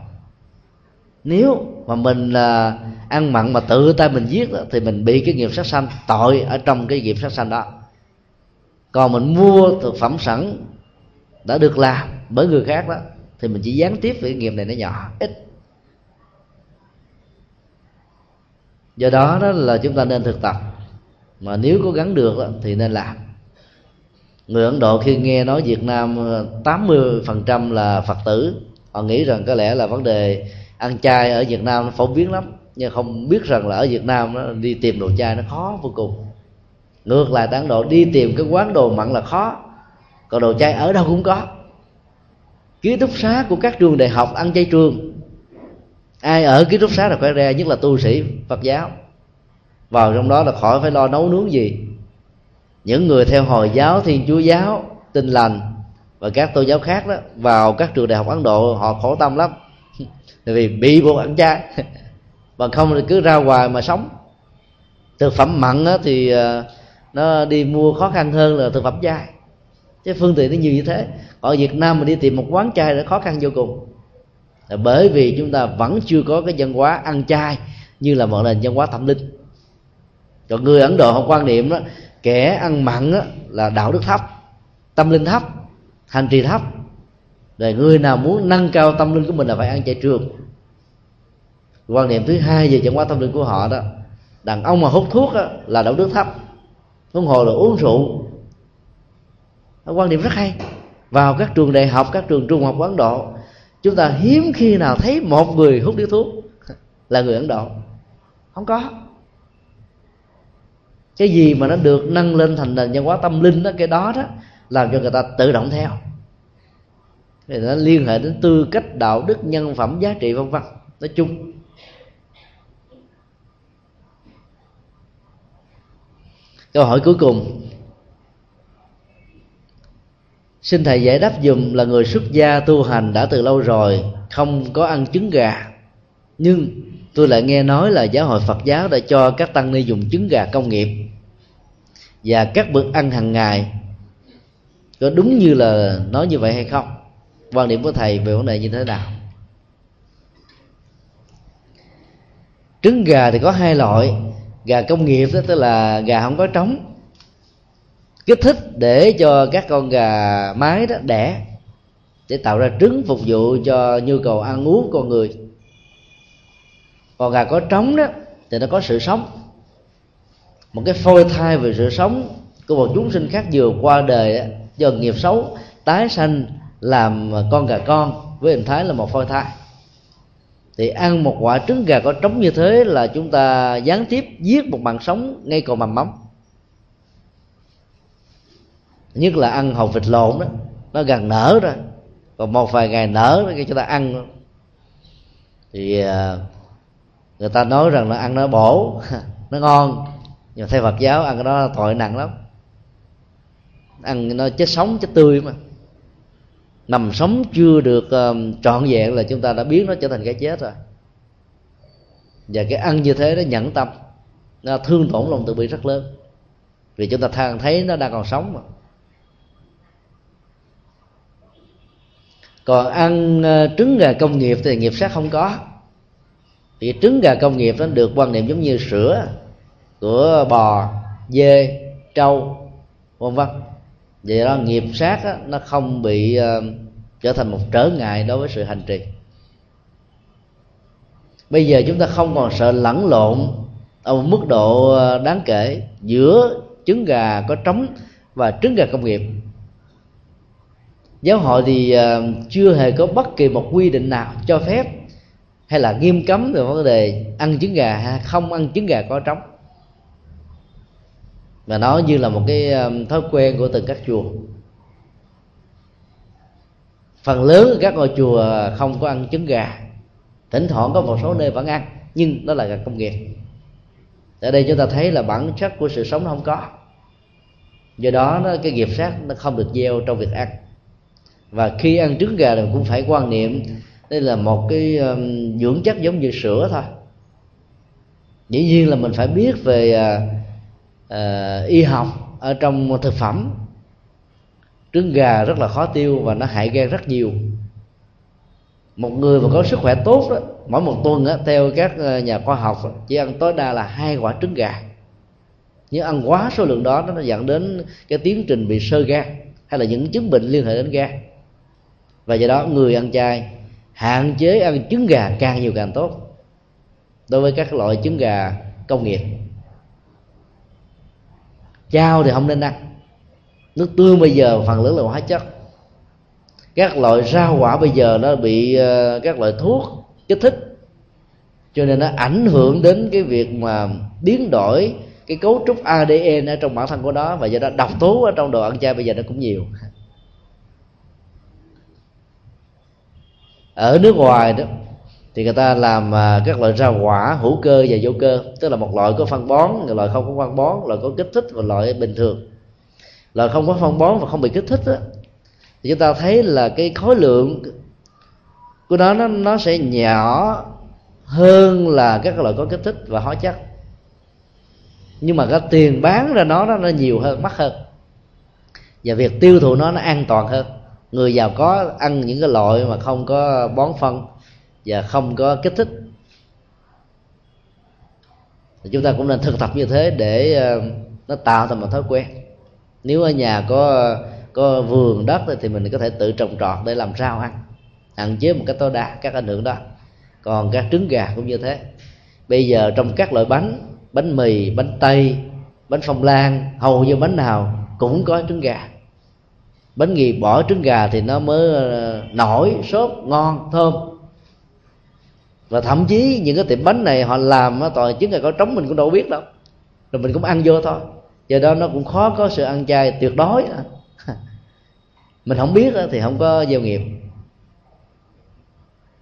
Nếu mà mình là ăn mặn mà tự tay mình giết đó, thì mình bị cái nghiệp sát sanh tội ở trong cái nghiệp sát sanh đó còn mình mua thực phẩm sẵn đã được làm bởi người khác đó thì mình chỉ gián tiếp với cái nghiệp này nó nhỏ ít. Do đó đó là chúng ta nên thực tập. Mà nếu cố gắng được đó, thì nên làm. Người ấn độ khi nghe nói việt nam ờ, 80% là phật tử họ nghĩ rằng có lẽ là vấn đề ăn chay ở việt nam nó phổ biến lắm nhưng không biết rằng là ở việt nam đó, đi tìm đồ chay nó khó vô cùng ngược lại tại ấn độ, đi tìm cái quán đồ mặn là khó. Còn đồ chay ở đâu cũng có. Ký túc xá của các trường đại học ăn chay trường. Ai ở ký túc xá là phải ra, nhất là tu sĩ, phật giáo. Vào trong đó là khỏi phải lo nấu nướng gì. Những người theo hồi giáo, thiên chúa giáo Tin lành và các tôn giáo khác đó, vào các trường đại học ấn độ, họ khổ tâm lắm. Tại vì bị buộc ăn chay. Và không thì cứ ra ngoài mà sống. Thực phẩm mặn thì ờ, nó đi mua khó khăn hơn là thực phẩm chay. Chứ phương tiện nó nhiều như thế. Ở việt nam mà đi tìm một quán chay là khó khăn vô cùng. Là bởi vì chúng ta vẫn chưa có cái văn hóa ăn chay như là một nền văn hóa tâm linh. Còn người ấn độ họ quan niệm đó kẻ ăn mặn đó, là đạo đức thấp tâm linh thấp hành trì thấp. Rồi người nào muốn nâng cao tâm linh của mình là phải ăn chay trường. Quan niệm thứ hai về văn hóa tâm linh của họ đó đàn ông mà hút thuốc đó, là đạo đức thấp huống hồ là uống rượu. Quan điểm rất hay. Vào các trường đại học, các trường trung học ấn độ, chúng ta hiếm khi nào thấy một người hút điếu thuốc là người ấn độ. Không có. Cái gì mà nó được nâng lên thành nền văn hóa tâm linh đó, cái đó đó, làm cho người ta tự động theo. Thì nó liên hệ đến tư cách, đạo đức, nhân phẩm, giá trị, vân vân. Nói chung câu hỏi cuối cùng. Xin thầy giải đáp dùm là người xuất gia tu hành đã từ lâu rồi, không có ăn trứng gà. Nhưng tôi lại nghe nói là giáo hội phật giáo đã cho các tăng ni dùng trứng gà công nghiệp và các bữa ăn hàng ngày. Có đúng như là nói như vậy hay không? Quan điểm của thầy về vấn đề như thế nào? Trứng gà thì có hai loại gà công nghiệp đó tức là gà không có trống. Kích thích để cho các con gà mái đó đẻ để tạo ra trứng phục vụ cho nhu cầu ăn uống con người. Còn gà có trống đó thì nó có sự sống. Một cái phôi thai về sự sống của một chúng sinh khác vừa qua đời đó, do nghiệp xấu tái sanh làm con gà con với hình thái là một phôi thai thì ăn một quả trứng gà có trống như thế là chúng ta gián tiếp giết một mạng sống ngay còn mầm móng nhất là ăn hột vịt lộn đó, nó gần nở rồi còn một vài ngày nở khi chúng ta ăn thì à, người ta nói rằng là ăn nó bổ, nó ngon, nhưng theo Phật giáo ăn cái đó tội nặng lắm. Ăn nó chết sống, chết tươi mà nằm sống chưa được uh, trọn vẹn là chúng ta đã biến nó trở thành cái chết rồi. Và cái ăn như thế nó nhẫn tâm nó thương tổn lòng từ bi rất lớn. Vì chúng ta thang thấy nó đang còn sống mà. Còn ăn ờ, trứng gà công nghiệp thì nghiệp sát không có. Thì trứng gà công nghiệp nó được quan niệm giống như sữa của bò dê trâu vân vân vậy đó nghiệp sát đó, nó không bị uh, trở thành một trở ngại đối với sự hành trì. Bây giờ chúng ta không còn sợ lẫn lộn ở một mức độ ờ, đáng kể giữa trứng gà có trống và trứng gà công nghiệp. Giáo hội thì ờ, chưa hề có bất kỳ một quy định nào cho phép hay là nghiêm cấm về vấn đề ăn trứng gà hay không ăn trứng gà có trống và nó như là một cái um, thói quen của từng các chùa. Phần lớn các ngôi chùa không có ăn trứng gà. Thỉnh thoảng có một số nơi vẫn ăn nhưng đó là gà công nghiệp. Ở đây chúng ta thấy là bản chất của sự sống nó không có. Do đó nó, cái nghiệp sát nó không được gieo trong việc ăn. Và khi ăn trứng gà thì cũng phải quan niệm đây là một cái um, dưỡng chất giống như sữa thôi. Dĩ nhiên là mình phải biết về à, uh, y học ở trong thực phẩm. Trứng gà rất là khó tiêu và nó hại gan rất nhiều. Một người mà có sức khỏe tốt đó mỗi một tuần đó, theo các ờ, nhà khoa học chỉ ăn tối đa là hai quả trứng gà. Nhưng ăn quá số lượng đó nó dẫn đến cái tiến trình bị sơ gan hay là những chứng bệnh liên hệ đến gan. Và do đó người ăn chay hạn chế ăn trứng gà càng nhiều càng tốt đối với các loại trứng gà công nghiệp chao thì không nên ăn. Nước tương bây giờ phần lớn là hóa chất. Các loại rau quả bây giờ nó bị ờ, các loại thuốc, kích thích. Cho nên nó ảnh hưởng đến cái việc mà biến đổi cái cấu trúc ADN ở trong bản thân của nó và do đó độc tố ở trong đồ ăn chay bây giờ nó cũng nhiều. Ở nước ngoài đó thì người ta làm à, các loại rau quả hữu cơ và vô cơ. Tức là một loại có phân bón một loại không có phân bón loại có kích thích và loại bình thường. Loại không có phân bón và không bị kích thích đó, thì chúng ta thấy là cái khối lượng của nó nó, nó sẽ nhỏ hơn là các loại có kích thích và hóa chất. Nhưng mà cái tiền bán ra nó nó nhiều hơn mắc hơn. Và việc tiêu thụ nó nó an toàn hơn. Người giàu có ăn những cái loại mà không có bón phân và không có kích thích. Thì chúng ta cũng nên thực tập như thế để ờ, nó tạo thành một thói quen. Nếu ở nhà có có vườn đất thì mình có thể tự trồng trọt để làm rau ăn, hạn chế một cách tối đa các ảnh hưởng đó. Còn các trứng gà cũng như thế. Bây giờ trong các loại bánh bánh mì, bánh tây, bánh phong lan, hầu như bánh nào cũng có trứng gà. Bánh mì bỏ trứng gà thì nó mới ờ, nổi, sốt, ngon, thơm và thậm chí những cái tiệm bánh này họ làm toàn trứng gà có trống mình cũng đâu biết đâu. Rồi mình cũng ăn vô thôi. Do đó nó cũng khó có sự ăn chay tuyệt đối mình không biết thì không có gieo nghiệp.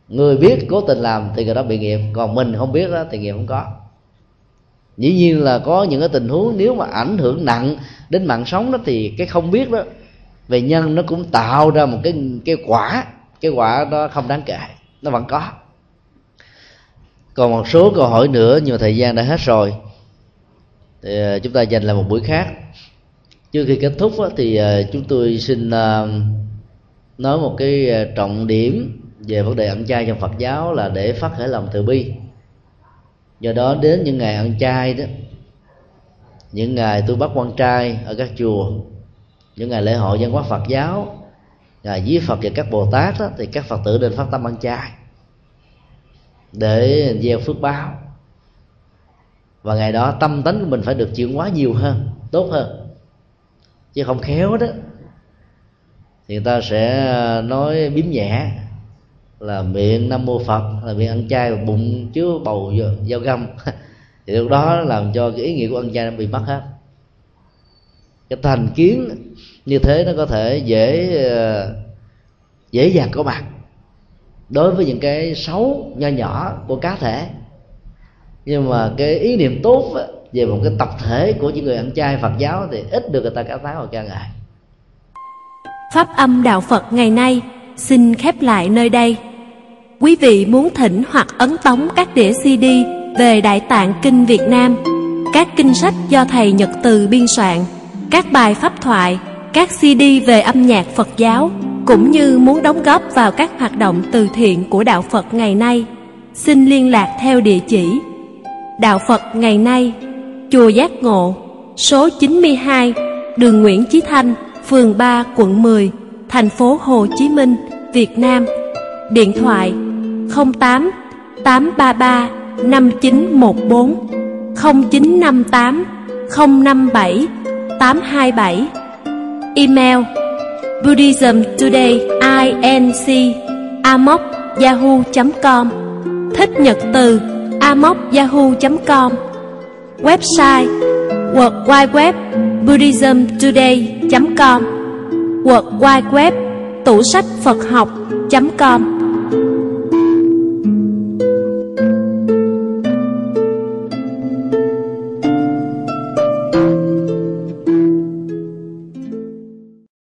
Người biết cố tình làm thì người đó bị nghiệp. Còn mình không biết thì nghiệp không có. Dĩ nhiên là có những cái tình huống nếu mà ảnh hưởng nặng đến mạng sống đó thì cái không biết đó, về nhân nó cũng tạo ra một cái cái quả. Cái quả nó không đáng kể. Nó vẫn có còn một số câu hỏi nữa nhưng mà thời gian đã hết rồi. Thì à, chúng ta dành lại một buổi khác. Trước khi kết thúc thì à, chúng tôi xin à, nói một cái trọng điểm về vấn đề ăn chay trong Phật giáo là để phát khởi lòng từ bi. Do đó đến những ngày ăn chay đó những ngày tôi bắt quan trai ở các chùa những ngày lễ hội văn hóa Phật giáo ngày với Phật và các Bồ Tát đó, thì các Phật tử nên phát tâm ăn chay để gieo phước báo. Và ngày đó tâm tánh của mình phải được chuyển hóa nhiều hơn, tốt hơn. Chứ không khéo đó, thì người ta sẽ nói biếm nhẹ là miệng nam mô phật, là miệng ăn chay và bụng chứa bầu dao găm. Thì lúc đó làm cho cái ý nghĩa của ăn chay nó bị mất hết. Cái thành kiến như thế nó có thể dễ ờ, dễ dàng có mặt đối với những cái xấu nho nhỏ của cá thể nhưng mà cái ý niệm tốt về một cái tập thể của những người ăn chay Phật giáo thì ít được người ta cảm thấy và ca ngợi. Pháp âm đạo Phật ngày nay xin khép lại nơi đây. Quý vị muốn thỉnh hoặc ấn tống các đĩa CD về Đại Tạng Kinh Việt Nam, các kinh sách do Thầy Nhật Từ biên soạn, các bài pháp thoại, các CD về âm nhạc Phật giáo, cũng như muốn đóng góp vào các hoạt động từ thiện của Đạo Phật ngày nay, xin liên lạc theo địa chỉ Đạo Phật ngày nay, Chùa Giác Ngộ, số 92, đường Nguyễn Chí Thanh, phường 3, quận 10, thành phố Hồ Chí Minh, Việt Nam. Điện thoại 08 833 5914 0958 057 827 Email Buddhism Today inc Amok yahoo.com Thích nhật từ Amok yahoo.com Website, World Wide Web buddhismtoday.com World Wide Web, tủ sách Phật học.com